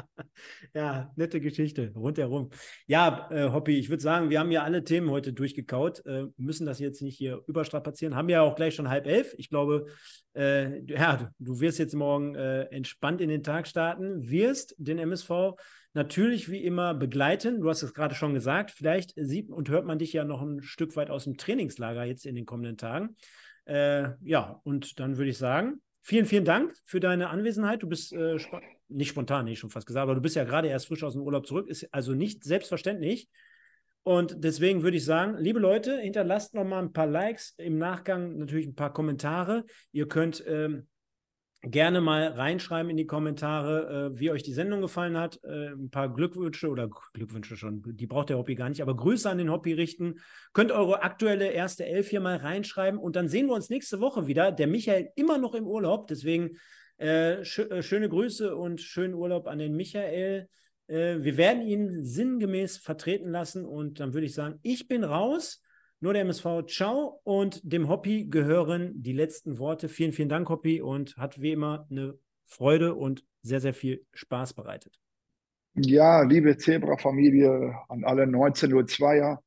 ja, nette Geschichte, rundherum. Ja, äh, Hoppy, ich würde sagen, wir haben ja alle Themen heute durchgekaut, äh, müssen das jetzt nicht hier überstrapazieren, haben ja auch gleich schon halb elf. Ich glaube, äh, ja, du, du, wirst jetzt morgen äh, entspannt in den Tag starten, wirst den MSV natürlich wie immer begleiten. Du hast es gerade schon gesagt, vielleicht sieht und hört man dich ja noch ein Stück weit aus dem Trainingslager jetzt in den kommenden Tagen. Äh, ja, und dann würde ich sagen, vielen, vielen Dank für deine Anwesenheit. Du bist äh, nicht spontan, ich schon fast gesagt, aber du bist ja gerade erst frisch aus dem Urlaub zurück. Ist also nicht selbstverständlich. Und deswegen würde ich sagen, liebe Leute, hinterlasst noch mal ein paar Likes, im Nachgang natürlich ein paar Kommentare. Ihr könnt ähm, gerne mal reinschreiben in die Kommentare, äh, wie euch die Sendung gefallen hat. Äh, ein paar Glückwünsche oder Glückwünsche schon, die braucht der Hobby gar nicht, aber Grüße an den Hobby richten. Könnt eure aktuelle erste Elf hier mal reinschreiben und dann sehen wir uns nächste Woche wieder. Der Michael immer noch im Urlaub, deswegen äh, sch äh, schöne Grüße und schönen Urlaub an den Michael. Äh, wir werden ihn sinngemäß vertreten lassen und dann würde ich sagen, ich bin raus. Nur der MSV, ciao. Und dem Hoppy gehören die letzten Worte. Vielen, vielen Dank, Hoppy. Und hat wie immer eine Freude und sehr, sehr viel Spaß bereitet. Ja, liebe Zebra-Familie, an alle 19.02er.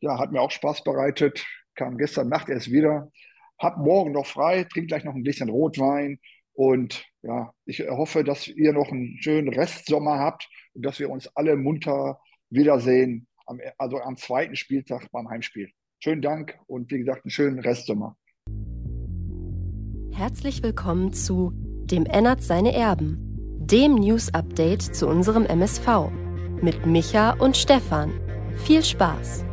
Ja, hat mir auch Spaß bereitet. Kam gestern Nacht erst wieder. Hab morgen noch frei, trink gleich noch ein Gläschen Rotwein. Und ja, ich hoffe, dass ihr noch einen schönen Restsommer habt und dass wir uns alle munter wiedersehen, am, also am zweiten Spieltag beim Heimspiel. Schönen Dank und wie gesagt, einen schönen Restsommer. Herzlich willkommen zu Dem Ennert seine Erben, dem News-Update zu unserem MSV mit Micha und Stefan. Viel Spaß!